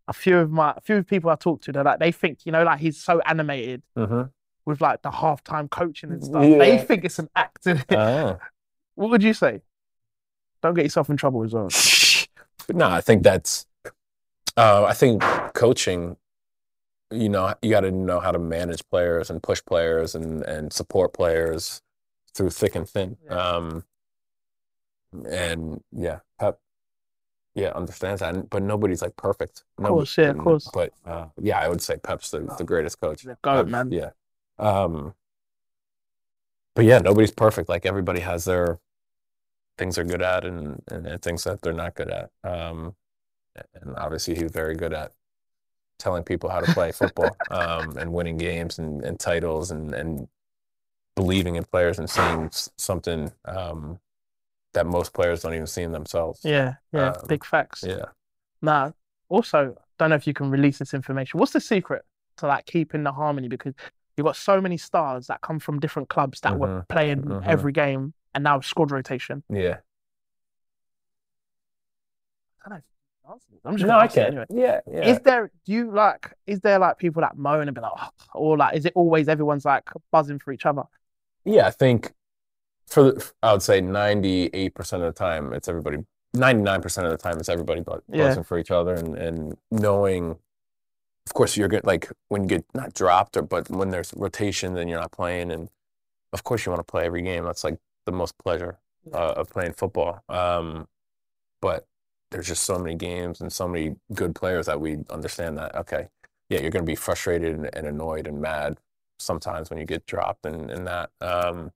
A few of my, a few of people I talk to, they're like they think you know like he's so animated Mhm. with like the halftime coaching and stuff. They think it's an act. Ah. what would you say? Don't get yourself in trouble as well. no, I think that's. Uh, I think coaching. You know, you got to know how to manage players and push players and and support players through thick and thin. Yeah. Um, and yeah, Pep, yeah, understands that. And- But nobody's like perfect. Of course, yeah, of course. But uh, yeah, I would say Pep's the, the greatest coach. The goat, man. Yeah. Um, but yeah, nobody's perfect. Like everybody has their things they're good at and, and, and things that they're not good at. Um, and obviously he's very good at telling people how to play football um, and winning games and, and titles and, and believing in players and seeing something um, that most players don't even see in themselves. Yeah, yeah, Um, big facts. Yeah. Nah. Also, don't know if you can release this information. What's the secret to like keeping the harmony? Because you've got so many stars that come from different clubs that were Mhm, playing mhm. every game and now squad rotation. Yeah. I don't know. if you can answer this. I'm just No, I can. anyway. Yeah. Yeah. Is there do you like is there like people that moan and be like, "Oh," or like is it always everyone's like buzzing for each other? Yeah, I think for the, I would say ninety eight percent of the time it's everybody. Ninety nine percent of the time it's everybody bu- Yeah. buzzing for each other and and knowing. Of course, you're good. Like when you get not dropped, or but when there's rotation, then you're not playing, and of course you want to play every game. That's like the most pleasure uh, of playing football. Um, but there's just so many games and so many good players that we understand that okay, yeah, you're going to be frustrated and, and annoyed and mad sometimes when you get dropped and, and that. Um,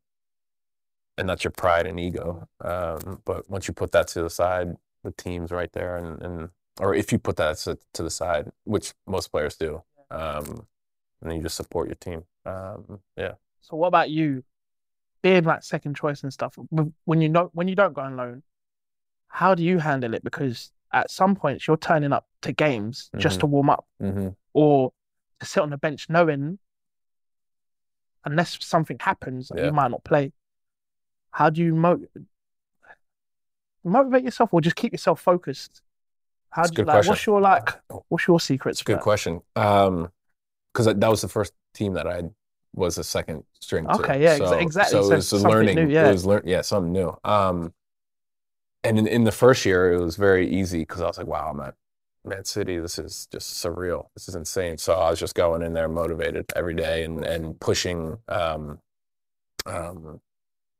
and that's your pride and ego. Um, but once you put that to the side, the team's right there, and, and or if you put that to, to the side, which most players do, um, and then you just support your team. Um, yeah. So what about you? Being like second choice and stuff, when you know when you don't go on loan, how do you handle it? Because at some points you're turning up to games just Mhm. to warm up Mm-hmm. or to sit on the bench knowing unless something happens, Yeah. you might not play. How do you mo- motivate yourself, or just keep yourself focused? How a do you good like? question. What's your like? What's your secrets? Good that? question. Um, because that was the first team that I was a second string to. Okay, yeah, exa- So- exactly. So So it was something learning. new, yeah. It was learn. Yeah, something new. Um, and in, in the first year, it was very easy because I was like, wow, I'm at Man City. This is just surreal. This is insane. So I was just going in there motivated every day and and pushing. Um, um,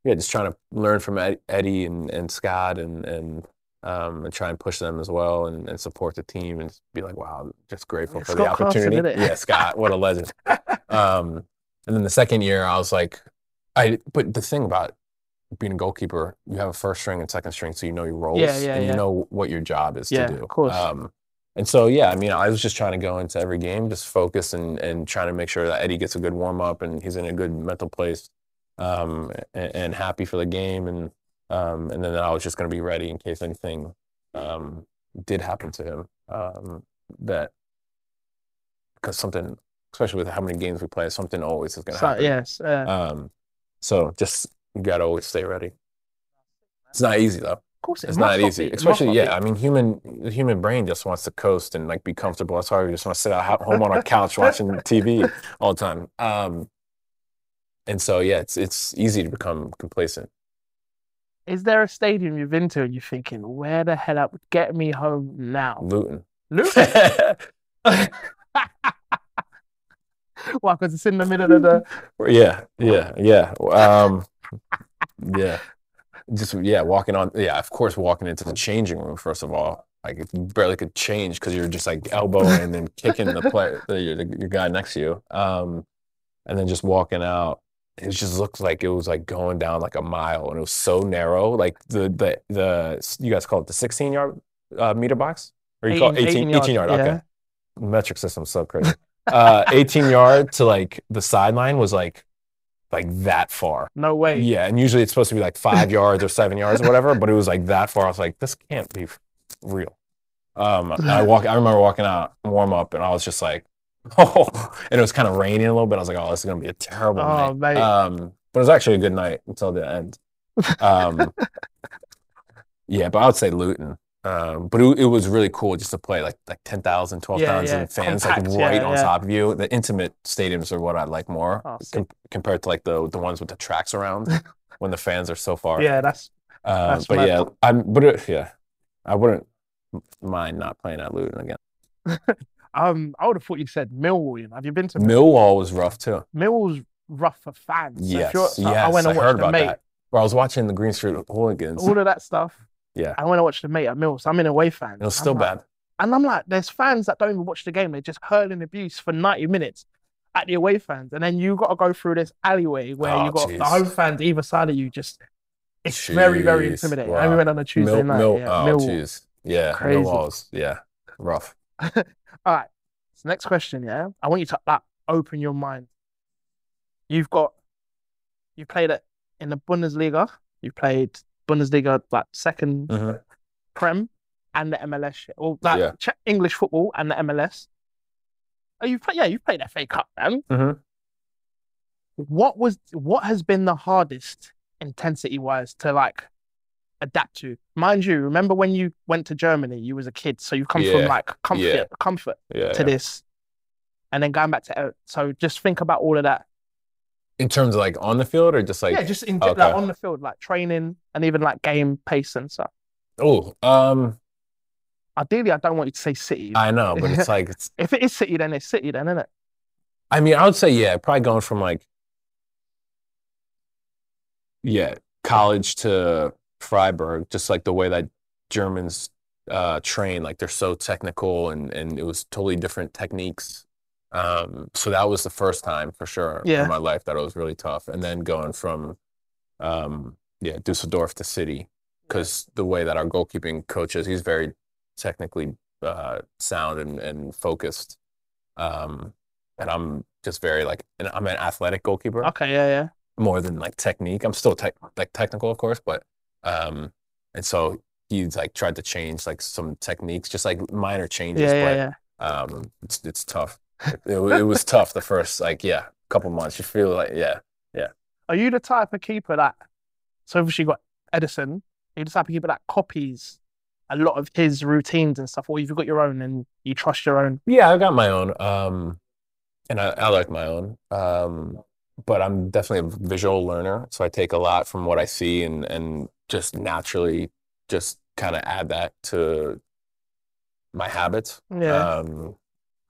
yeah, just trying to learn from Eddie and, and Scott and and um, and try and push them as well and, and support the team and be like, wow, just grateful for the Scott Carson, opportunity. innit? Yeah, Scott, what a legend. Um, and then the second year, I was like, I. But the thing about being a goalkeeper, you have a first string and second string, so you know your roles Yeah, yeah, and yeah. you know what your job is to do. of course. Um, and so yeah, I mean, I was just trying to go into every game, just focus and and trying to make sure that Eddie gets a good warm up and he's in a good mental place, um, and, and happy for the game, and um, and then I was just going to be ready in case anything um, did happen to him. Um, that because something, especially with how many games we play, something always is going to happen. yes. Uh, Um, so just you got to always stay ready. It's not easy though. of course, it It's not easy, be. Especially yeah. be. I mean, human the human brain just wants to coast and like be comfortable. That's why we just want to sit at home on our couch watching TV all the time. Um, and so yeah, it's it's easy to become complacent. Is there a stadium you've been to and you're thinking, where the hell up? Get me home now. Luton. Luton. Why? Because it's in the middle of the. yeah, yeah, yeah. Um, yeah, just yeah, walking on. Yeah, of course, walking into the changing room first of all. Like you barely could change because you're just like elbowing and then kicking the player, the, your, your guy next to you. Um, and then just walking out, it just looked like it was like going down like a mile, and it was so narrow. Like the the the you guys call it the 16 yard uh, meter box, or you call it 18 18 yard? yeah. Okay, metric system so crazy. Uh, 18 yard to like the sideline was like like that far. No way. Yeah, and usually it's supposed to be like five yards or seven yards or whatever, but it was like that far. I was like, this can't be real. Um, I walk. I remember walking out warm up, and I was just like, oh, and it was kind of raining a little bit. I was like, oh, this is gonna be a terrible Oh, night. mate. Um, but it was actually a good night until the end. Um, yeah, but I would say Luton. Um, but it, it was really cool just to play like like 10,000, 12,000 yeah, fans compact, like yeah, right on yeah. top of you. The intimate stadiums are what I like more Oh, com- compared to like the the ones with the tracks around when the fans are so far. Yeah, that's Uh, that's but yeah, I'm. But it, yeah, I wouldn't mind not playing at Luton again. Um. I would have thought you said Millwall. You know, have you been to Millwall was rough too. Millwall's rough for fans. So Yes, so yes, I went and I heard about mate. that. Bro, I was watching the Green Street Hooligans. All of that stuff. Yeah. I went and watched the mate at Mills. I'm in away fan. It was I'm still like- bad. And I'm like, there's fans that don't even watch the game. They're just hurling abuse for 90 minutes at the away fans. And then you got to go through this alleyway where Oh, you got the home fans either side of you. Just, it's very, very intimidating. wow. And we went on a Tuesday Mill, night. Mill, yeah, oh, Millwall. jeez. Yeah, Crazy. Millwall's, yeah, rough. All right. So next question, yeah. I want you to like open your mind. You've got you played it in the Bundesliga. You played Bundesliga like 2nd Mhm. Prem and the MLS. Or like Yeah. English football and the MLS. Oh, you play yeah, you played FA Cup, man. Mhm. What was what has been the hardest intensity wise to like adapt to? Mind you, remember when you went to Germany, you was a kid, so you come from like comfort, Yeah. comfort Yeah, to yeah. this, and then going back to uh, so just think about all of that. In terms of like on the field or just like, yeah, just in, okay. like on the field, like training and even like game pace and stuff. oh, um, Ideally, I don't want you to say City. I know, but it's like, it's, if it is City, then it's City, then isn't it? I mean, I would say, yeah, probably going from like, yeah, college to Freiburg, just like the way that Germans uh, train, like they're so technical and, and it was totally different techniques. Um, so that was the first time for sure Yeah. in my life that it was really tough. And then going from, um, yeah, Dusseldorf to City, because the way that our goalkeeping coach is, he's very technically uh, sound and, and focused. Um, and I'm just very like, and I'm an athletic goalkeeper Okay, yeah, yeah. more than like technique. I'm still tech like technical, of course, but um, and so he's like tried to change like some techniques, just like minor changes, Yeah, yeah, but yeah. um, it's it's tough. It, it, it was tough the first like yeah couple months. You feel like yeah, yeah, Are you the type of keeper that? So obviously you got Ederson. Are you the type of keeper that copies a lot of his routines and stuff, or you've got your own and you trust your own? yeah. I got my own, um, and I, I like my own. Um, but I'm definitely a visual learner, so I take a lot from what I see and and just naturally just kind of add that to my habits. Yeah. Um,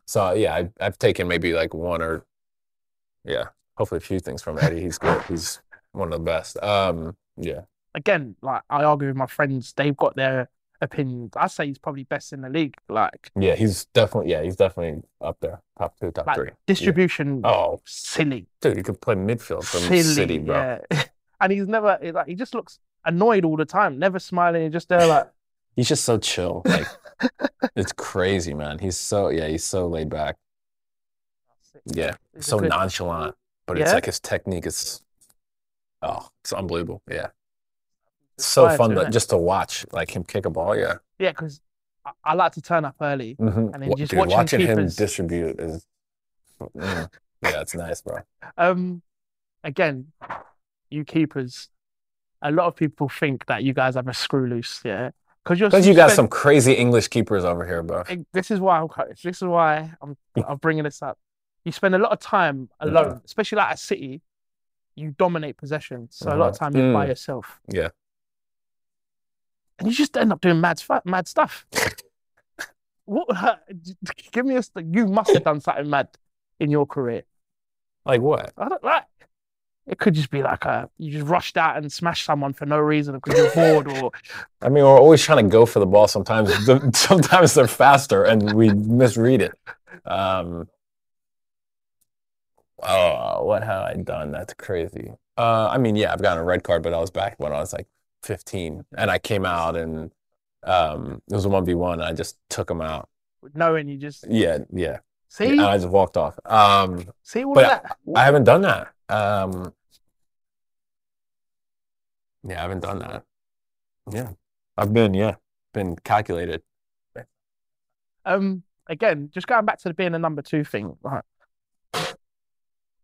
so yeah, I, I've taken maybe like one or yeah, hopefully a few things from Eddie. He's good. He's one of the best. Um, yeah, Again, like I argue with my friends, they've got their opinions. I say he's probably best in the league. Like, yeah, he's definitely yeah, he's definitely up there, top two, top like three. Yeah. distribution, Oh, silly, dude, you could play midfield from silly, City, bro. yeah. and he's never like he just looks annoyed all the time, never smiling. He's just there like. He's just so chill. Like it's crazy, man. He's so yeah, he's so laid back. Yeah, a so nonchalant, but it's like his technique is oh, it's unbelievable. Yeah, it's so fun to, just to watch like him kick a ball. Yeah, Yeah, because I, I like to turn up early. Mhm. And then just dude, watching watching him distribute is mm, yeah, it's nice, bro. Um, again, you keepers, a lot of people think that you guys have a screw loose, yeah, because you're you got spend- some crazy English keepers over here, bro. This is why I'm. This is why I'm. I'm bringing this up. You spend a lot of time alone, especially like at City. You dominate possession, so a lot of Mhm. time you're by Mm. yourself, Yeah, and you just end up doing mad, mad stuff. what? Give me a. You must have done something mad in your career. like what? I don't like. It could just be like a you just rushed out and smashed someone for no reason because you're bored, or I mean, we're always trying to go for the ball. Sometimes, sometimes they're faster, and we misread it. Um, oh, what have I done? That's crazy. Uh, I mean, yeah, I've gotten a red card, but I was back when I was like 15, and I came out and um, it was a one v one. I just took him out. knowing you just Yeah, yeah, see, and I just walked off. Um, see all but that. I haven't done that. Um, yeah, I haven't done that. Yeah, I've been yeah, been calculated. Um, again, just going back to the being a number two thing, right?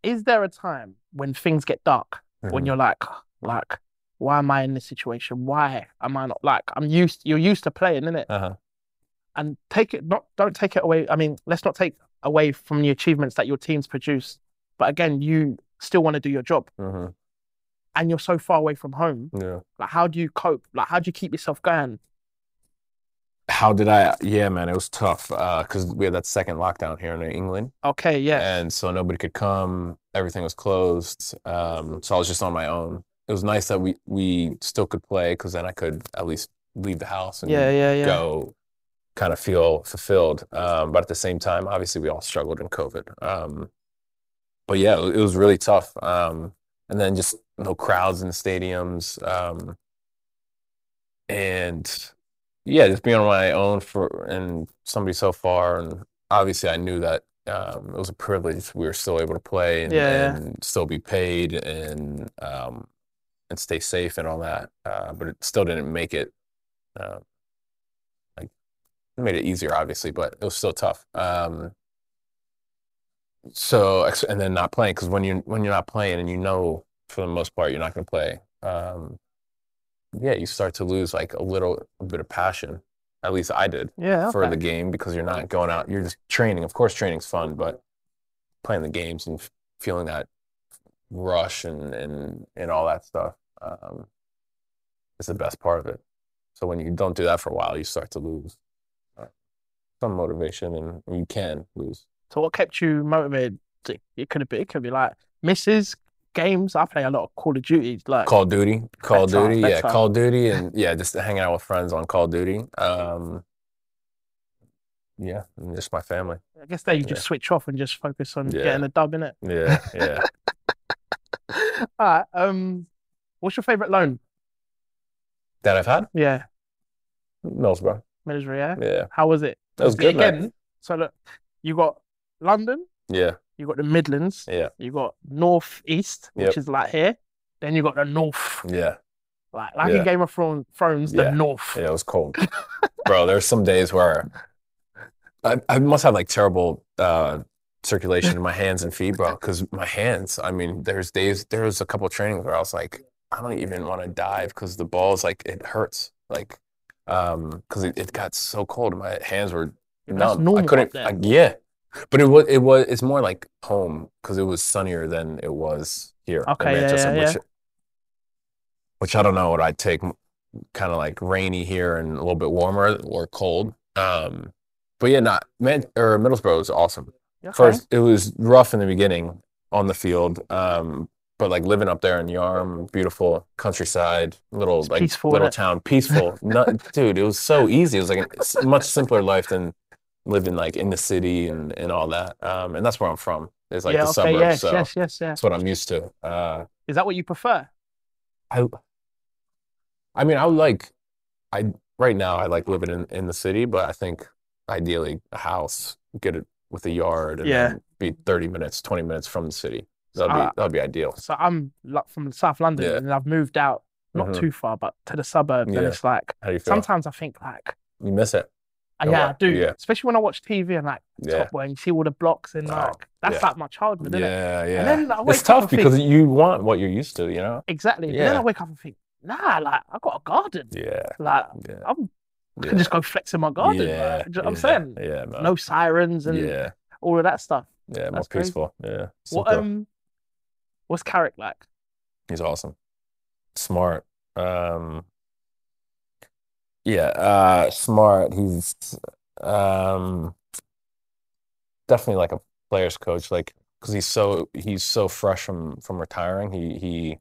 Is there a time when things get dark when Mhm. you're like, like, why am I in this situation? Why am I not like I'm used? You're used to playing, innit? Uh-huh. And take it not don't take it away. I mean, let's not take away from the achievements that your teams produce. But again, you still want to do your job, hmm and you're so far away from home. Yeah. Like, how do you cope? Like, how do you keep yourself going? How did I? Yeah, man, it was tough because we had that second lockdown here in England, Okay, yeah, and so nobody could come. Everything was closed, um, so I was just on my own. It was nice that we we still could play because then I could at least leave the house and yeah, yeah, yeah. go, kind of feel fulfilled. Um, but at the same time, obviously, we all struggled in COVID. Um, but yeah, it, it was really tough. Um, and then just no crowds in the stadiums. Um, and yeah, just being on my own for and somebody so far, and obviously I knew that um, it was a privilege. We were still able to play and, Yeah, yeah. and still be paid and um, and stay safe and all that. Uh, but it still didn't make it uh, like it made it easier, obviously, but it was still tough. Um, so and then not playing because when you when you're not playing and you know for the most part you're not going to play. Um, yeah, you start to lose like a little a bit of passion. At least I did yeah. for the game because you're not going out. You're just training. Of course, training's fun, but playing the games and f- feeling that rush and and and all that stuff um, is the best part of it. So when you don't do that for a while, you start to lose uh, some motivation, and you can lose. So what kept you motivated? It could be it could be like misses, games. I play a lot of Call of Duty. Like Call of Duty, Call of Duty, yeah. Call of Duty, and yeah, just hanging out with friends on Call of Duty. Um, yeah, and just my family. I guess there you Yeah. just switch off and just focus on Yeah. getting a dub in it. Yeah, yeah. All right. Um, what's your favorite loan? that I've had Yeah, Middlesbrough. military. Yeah. Yeah, How was it? that was good. man. Again, so look, you got London, Yeah, you got the Midlands, yeah, you got North East, which Yep. is like here. Then you've got the North, yeah, like like in Game of Thrones, the Yeah. North. yeah. It was cold, bro. There's some days where I, I must have like terrible uh, circulation in my hands and feet, bro. Because my hands, I mean, there's days, there was a couple of trainings where I was like, I don't even want to dive because the ball's like it hurts, like, um, because it, it got so cold. My hands were Yeah, numb. normal I couldn't. I, yeah, but it was it was it's more like home because it was sunnier than it was here Okay, in yeah, Manchester, yeah, which which I don't know what I'd take. Kind of like rainy here and a little bit warmer or cold. Um, but yeah, not man or Middlesbrough was awesome. Okay. First, it was rough in the beginning on the field, um, but like living up there in Yarm, beautiful countryside, little like peaceful, little town, peaceful. Not, dude, it was so easy. It was like a s- much simpler life than living like in the city and and all that. Um, and that's where I'm from. It's like yeah, the okay, suburbs, yes, so yes, yes, yes. that's what I'm used to. Uh, Is that what you prefer? I, I mean, I would like, I right now I like living in in the city, but I think ideally a house, get it with a yard, and Yeah. be 30 minutes, 20 minutes from the city. That'd Uh, be that'd be ideal. So I'm like from South London Yeah. and I've moved out not Mhm. too far, but to the suburbs. And it's like How do you feel? sometimes I think like, You miss it. Uh, Oh, yeah, I do. Yeah. Especially when I watch TV and like Yeah. Top Boy and you see all the blocks and Oh, like that's yeah. like my childhood, isn't it? Yeah, yeah. then It's tough and think- because you want what you're used to, you know? Exactly. But then I wake up and think, nah, like I've got a garden. Yeah. Like Yeah. I'm, I yeah. can just go flex in my garden. Yeah. like, do you know what I'm saying? Yeah, man. No sirens and yeah. all of that stuff. Yeah, more That's crazy. peaceful. Yeah. What um, what's Carrick like? He's awesome. Smart. Um yeah, uh smart. He's um definitely like a player's coach like cuz he's so he's so fresh from from retiring. He he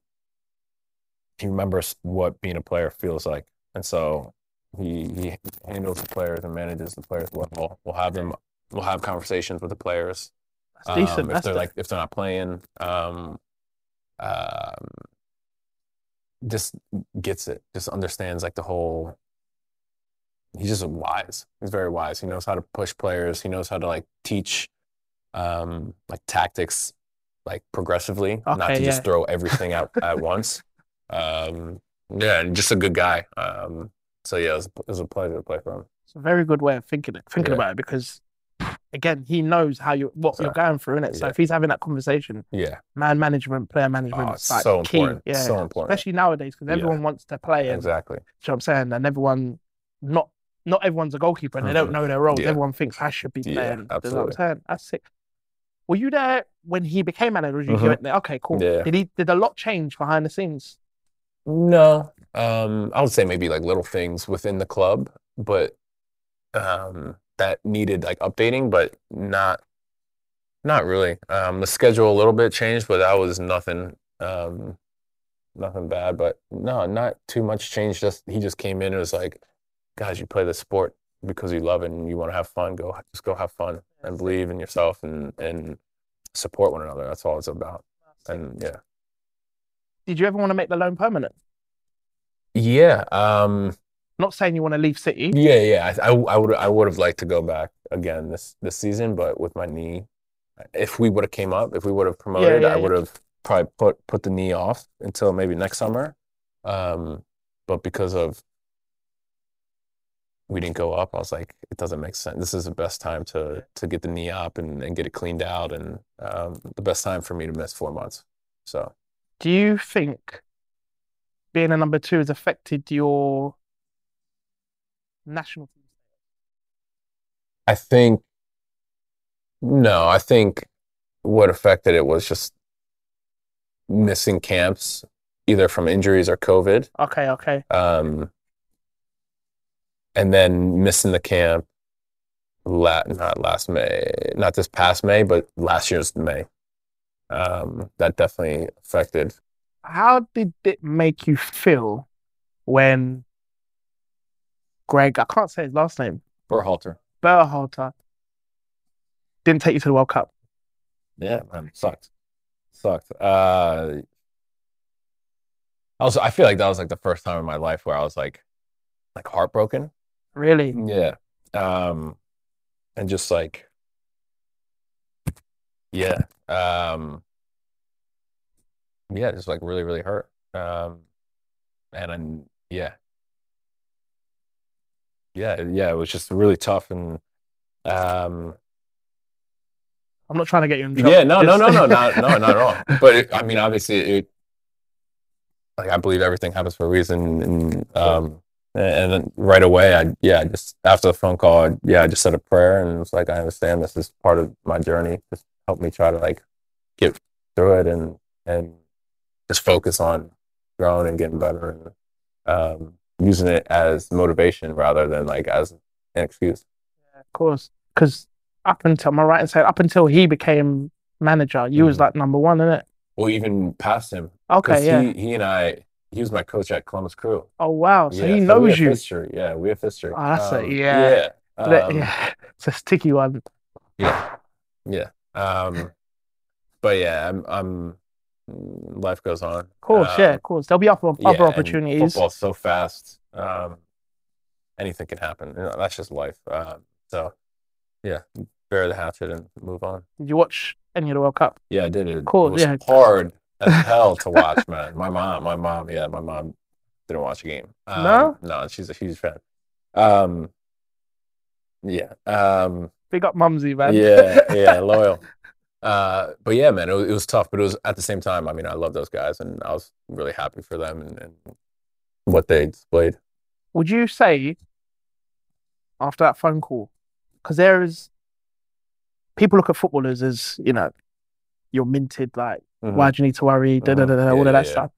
he remembers what being a player feels like. And so he he handles the players and manages the players well. We'll have them we'll have conversations with the players That's decent. um, if That's they're like if they're not playing um, um just gets it just understands like the whole he's just wise he's very wise he knows how to push players he knows how to like teach um like tactics like progressively not to yeah. just throw everything out at once um yeah and just a good guy um so yeah it was, it was a pleasure to play for him It's a very good way of thinking it, thinking Yeah. about it because again, he knows how you what you're going through in it. So yeah. if he's having that conversation, yeah man management, player management, oh, it's like so key. important Yeah, so important especially nowadays because everyone wants to play. And, exactly you know what I'm saying? And everyone, not not everyone's a goalkeeper and they don't Mhm. know their roles. Yeah. Everyone thinks I should be Yeah, playing. You know what I'm saying? That's sick. Were you there when he became manager? You Mhm. went there? Okay, cool. Yeah. Did he? Did a lot change behind the scenes? No, um, I would say maybe like little things within the club, but um, that needed like updating, but not not really. Um, the schedule a little bit changed, but that was nothing um, nothing bad. But no, not too much change. Just he just came in and was like, guys, you play the sport because you love it and you want to have fun. Go just go have fun and believe in yourself and and support one another. That's all it's about. And yeah. Did you ever want to make the loan permanent? Yeah, um, Not saying you want to leave City. Yeah, yeah. I, I, I would I would have liked to go back again this this season, but with my knee, if we would have came up, if we would have promoted, yeah, I would have probably put put the knee off until maybe next summer. Um, but because of we didn't go up, I was like, it doesn't make sense. This is the best time to to get the knee up and, and get it cleaned out, and um, the best time for me to miss four months. So Do you think being a number two has affected your national team? I think no, I think what affected it was just missing camps, either from injuries or COVID. Okay, okay. Um, and then missing the camp la not last May, not this past May, but last year's May. Um, that definitely affected. How did it make you feel when Greg, I can't say his last name, Berhalter. Berhalter, didn't take you to the World Cup? Yeah, man, sucked. Sucked. Uh, I was, I feel like that was like the first time in my life where I was like, like heartbroken. Really? Yeah. Um, and just like, yeah. Um, yeah, just like really, really hurt. Um, and then, yeah. Yeah, yeah, it was just really tough and um I'm not trying to get you in trouble. Yeah, no, no, no, no, not, no, not at all. But it, I mean, obviously, it, like I believe everything happens for a reason, and um, and then right away, I yeah, just after the phone call, I, yeah, I just said a prayer, and it was like, I understand this is part of my journey. Just help me try to like get through it, and and just focus on growing and getting better, and um, using it as motivation rather than like as an excuse. Yeah, of course. Because up until my right say up until he became manager, you was Mhm. like number one, in it? Or even past him, Okay, yeah. he, he and I, he was my coach at Columbus Crew. oh wow, so Yeah, he we knows have you. History. Yeah, we have history. Oh, that's a- Um, yeah. Yeah. Let- um, yeah, it's a sticky one. yeah. Yeah. Um, but yeah, I'm, I'm, life goes on. Of course, Um, yeah, of course. There'll be other, yeah, other opportunities. Football's so fast. Um, anything can happen. You know, that's just life. Um, so yeah, bury the hatchet and move on. Did you watch any of the World Cup? Yeah, I did it. Cool, It was yeah. hard hell to watch, man. My mom, my mom, yeah, my mom didn't watch a game. Um, No? no, she's a huge fan. Um, yeah, um, Big up Mumsy, man. yeah, yeah, loyal. Uh, but yeah, man, it was, it was tough, but it was at the same time. I mean, I love those guys, and I was really happy for them and, and what they displayed. Would you say after that phone call, because there is people look at footballers as you know, you're minted, like Mhm. why do you need to worry, da da da da, Mhm. all of that yeah, yeah. stuff.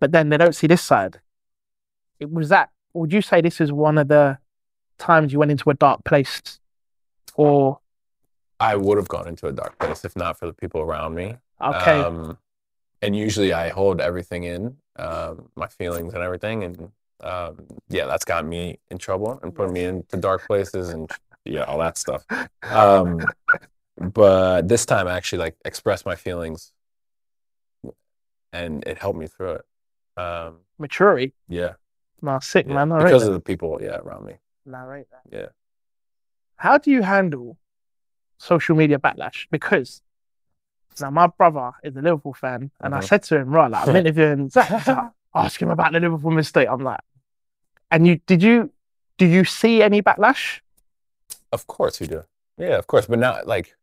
But then they don't see this side. It was that. Would you say this is one of the times you went into a dark place, or I would have gone into a dark place if not for the people around me. okay, Um, and usually I hold everything in, um, my feelings and everything. And um, yeah, that's got me in trouble and put me into dark places and yeah, all that stuff. Um, but this time I actually like expressed my feelings and it helped me through it. Um, maturity? yeah, Nah, sick yeah, man. I because that. of the people, yeah, around me. Nah, rate that. Yeah. How do you handle social media backlash? Because now my brother is a Liverpool fan, and I Mhm. said to him, right, like I'm interviewing Zack, like, ask him about the Liverpool mistake. I'm like, and you did you do you see any backlash? Of course you do. Yeah, of course. But now, like,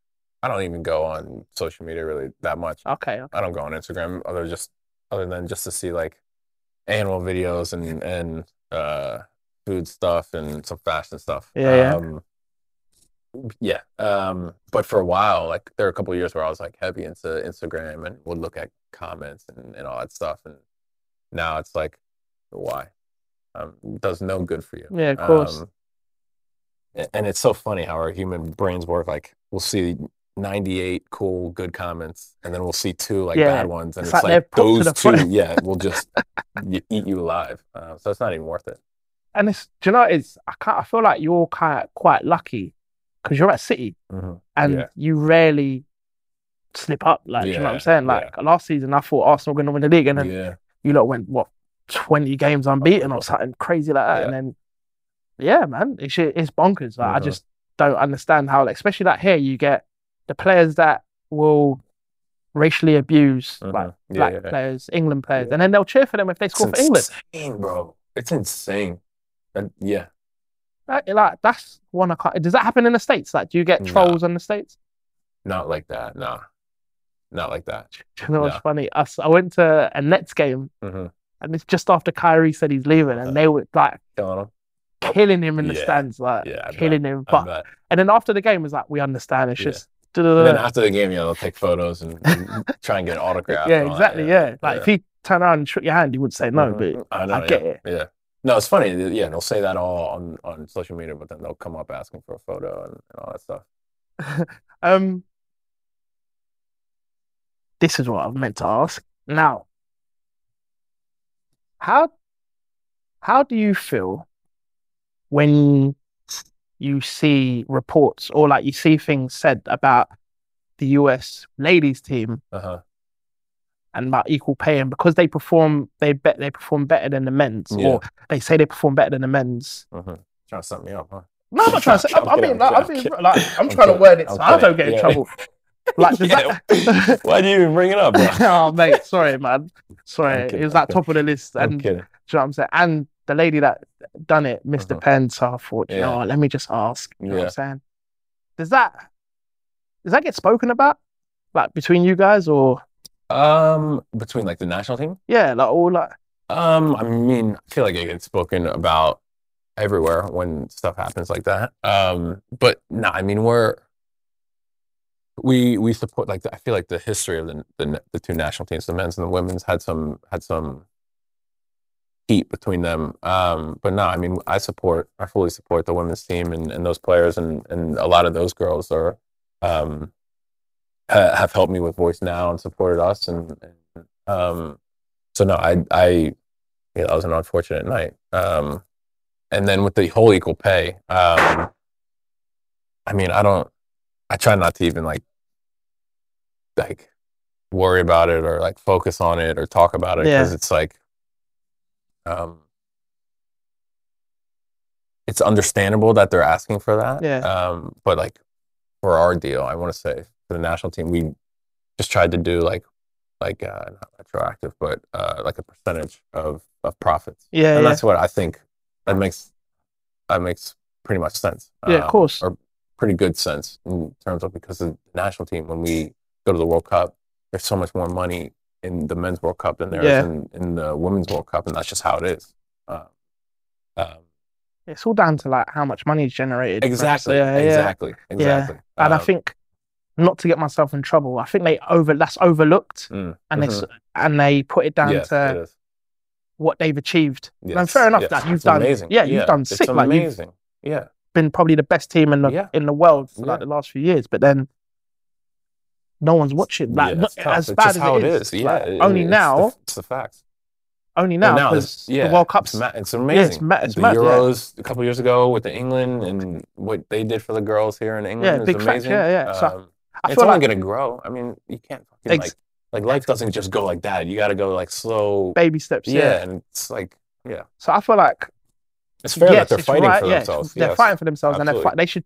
I don't even go on social media really that much. Okay, okay. I don't go on Instagram other just other than just to see like animal videos and and uh food stuff and some fashion stuff. Yeah, yeah. Um, yeah. Um, but for a while, like there were a couple of years where I was like heavy into Instagram and would look at comments and, and all that stuff. And now it's like, why? Um, it does no good for you. Yeah, of course. Um, and it's so funny how our human brains work. Like we'll see 98 cool, good comments, and then we'll see two like Yeah, bad ones, and it's it's, like like, those two, yeah, will just eat you alive. Uh, so it's not even worth it. And it's do you know it's I can't I feel like you're kind of quite lucky because you're at City Mhm. and Yeah. you rarely slip up. Like, do you know what I'm saying? Like last season, I thought Arsenal were going to win the league, and then Yeah, you lot went what twenty games unbeaten or something crazy like that, Yeah. and then yeah, man, it's it's bonkers. Like I Mhm. just don't understand how, like, especially like here, you get the players that will racially abuse like Mhm. Yeah, black yeah, yeah. players, England players, Yeah. and then they'll cheer for them if they score it's for England. insane, bro. It's insane. And yeah, Like, like, that's one I can't. Does that happen in the states? Like, do you get No. trolls in the states? not like that. Nah, not like that. Do you know what's No. funny? I went to a Nets game, hmm and it's just after Kyrie said he's leaving, and they were like Killing him in the Yeah. stands, like Yeah, I bet. killing him. But and then after the game, it was like, we understand. It's Yeah. just. And then after the game, yeah, they'll take photos and, and try and get an autograph. Yeah, exactly. that, Yeah. Like if he turned around and shook your hand, he would say no, Mhm. I, know, I get it. Yeah. No, it's funny. Yeah, they'll say that all on, on social media, but then they'll come up asking for a photo and, and all that stuff. um, this is what I meant to ask. Now, how how do you feel when you see reports or like you see things said about the US ladies team Uh huh. and about equal pay and because they perform they bet they perform better than the men's Yeah. or they say they perform better than the men's hmm Trying to set me up, huh? no i'm not trying to say I'm i mean kidding, like, I'm I'm, being, like, I'm, I'm trying to word it I'm so i don't get in Yeah. trouble like Yeah. that Why do you even bring it up, bro? oh mate sorry man sorry I'm it was like top of the list and do you know what i'm saying and the lady that done it Mr. the Mhm. pen so i thought Yeah. what, let me just ask you know what i'm saying does that does that get spoken about, like between you guys, or Um, between like the national team. yeah, like all like Um, I mean, I feel like it gets spoken about everywhere when stuff happens like that. Um, but no, I mean, we're we we support like the, I feel like the history of the, the the two national teams, the men's and the women's, had some had some heat between them. Um, but no, I mean, I support, I fully support the women's team and, and those players, and and a lot of those girls are um ha- have helped me with Voice Now and supported us, and, and um, so no, I I yeah, that was an unfortunate night. Um, and then with the whole equal pay, um, I mean, I don't, I try not to even like, like, worry about it or like focus on it or talk about it because Yeah. it's like, um, it's understandable that they're asking for that. Yeah. Um, but like for our deal, I want to say for the national team, we just tried to do like, like uh, not retroactive, but uh, like a percentage of of profits yeah, and yeah, that's what I think that makes that makes pretty much sense. Yeah, of um, course. or pretty good sense in terms of because the national team when we go to the World Cup, there's so much more money in the men's World Cup than there is Yeah. in, in the women's World Cup, and that's just how it is. Uh, um, it's all down to like how much money is generated. right? So, exactly, yeah, yeah. exactly, exactly. And I Um, think not to get myself in trouble, I think they over that's overlooked, mm, and mhm. it's and they put it down yes, to it is. what they've achieved. And Yes, fair enough yes, that you've done. amazing. Yeah, you've done sick. It's Like amazing. Yeah, been probably the best team in the Yeah. in the world for like the last few years, but then no one's watching. Like yeah, not, it's as bad as how it is. Yeah, like, it- only it's the- now, it's the fact. only Well, now it's- yeah, the World Cup's It's, ma- it's amazing. ma- it's the mad, yeah. Euros a couple years ago with the England and what they did for the girls here in England Yeah, is big amazing. yeah, yeah. So, Um, I it's only like gonna grow. I mean, you can't fucking Ex- like like life doesn't just go like that. You got to go like slow. baby steps. yeah, Yeah. and it's like yeah, So I feel like it's fair yes, that they're fighting right, for yeah, themselves. They're yes. fighting for themselves, and they're fight, they should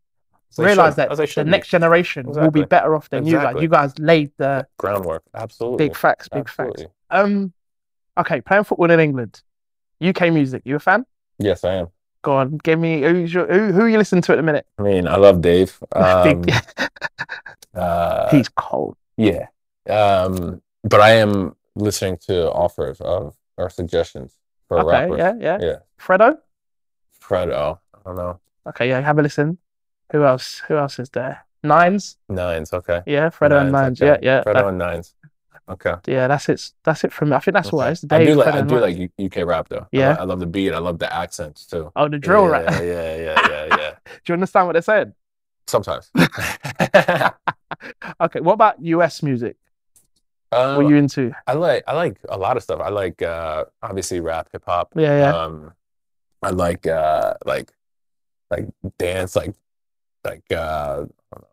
they realize should, that the be. next generation will be better off than you guys. You guys laid the groundwork. Absolutely, big facts, big Absolutely. facts. Um, okay, playing football in England, UK music. You a fan? Yes, I am. Go on, give me who's your, who who you listen to at the minute. I mean, I love Dave. Um, Big- uh, He's cold. Yeah. Um, but I am listening to offers of or suggestions for Okay, rappers. yeah, yeah. Yeah. Fredo. Fredo. I don't know. Okay, yeah, have a listen. Who else? Who else is there? Nines. Nines. Okay. Yeah, Fredo and Nines. okay. Yeah, yeah. Fredo That- and Nines. Okay. yeah, that's it. That's it from me. I think that's what okay. it is. I do like Fredo I do Nines. like UK rap though. Yeah? lo- I, love the beat. I love the accents too. Oh, the drill yeah, rap. Yeah, yeah, yeah, yeah, yeah. Do you understand what they're saying? Sometimes. Okay, what about US music? um, What are you into? I like I like a lot of stuff. I like uh obviously rap, hip hop. Yeah, yeah. Um, I like uh like like dance, like like uh know,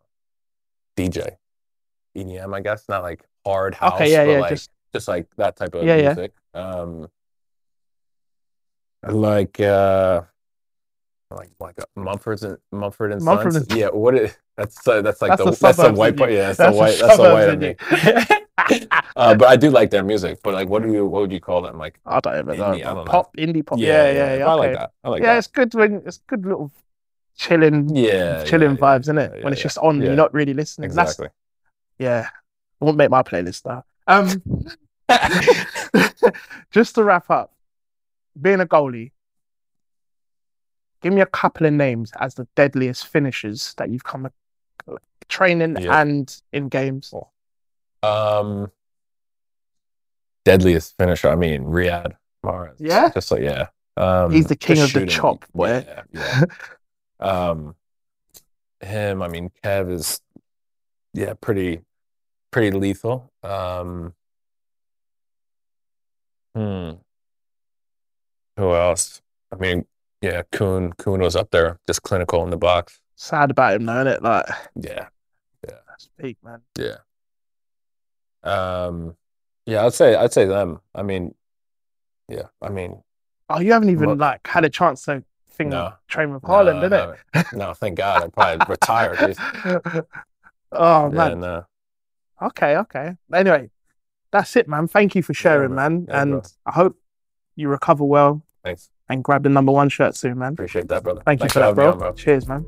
DJ, EDM. I guess not like hard house, okay, yeah, but yeah. like just just like that type of Yeah, yeah. Um, like uh like like uh, Mumford and Mumford and Mumford Sons. and- Yeah, what that's uh, that's like That's the, the that's the white part. Yeah, that's, That's the white that's the white of me. uh, but I do like their music. But like, what do you what would you call them? Like I don't even know. I don't know. pop, indie pop. Yeah, yeah, yeah. I like that. I like yeah, that. it's good when it's good little chilling, Yeah, chilling yeah, vibes, yeah, isn't it? yeah, when it's just on, you're not really listening. That's- Exactly. yeah, I won't make my playlist though. Um, just to wrap up, being a goalie, give me a couple of names as the deadliest finishers that you've come training and in games. Um, deadliest finisher. I mean, Riyad Mahrez. Yeah? just like yeah. Um, He's the king just of the chop, boy. Yeah, yeah. um, him. I mean, Kev is yeah, pretty pretty lethal. Um, hmm. Who else? I mean, yeah, Kun. Kun was up there, just clinical in the box. Sad about him, though, isn't it? Like, Yeah, that's peak, man. yeah. Um, yeah, I'd say I'd say them. I mean, yeah, I mean, Oh, you haven't even like had a chance to think No. train with no, Haaland, I did it? No, thank God. I probably retired. oh Yeah, man. no. Okay, okay. Anyway, that's it, man. Thank you for sharing, man. man. Yeah, and bro. I hope you recover well Thanks. and grab the number one shirt soon, man. Appreciate that, brother. Thank you Thanks for that, having me bro. Cheers, man.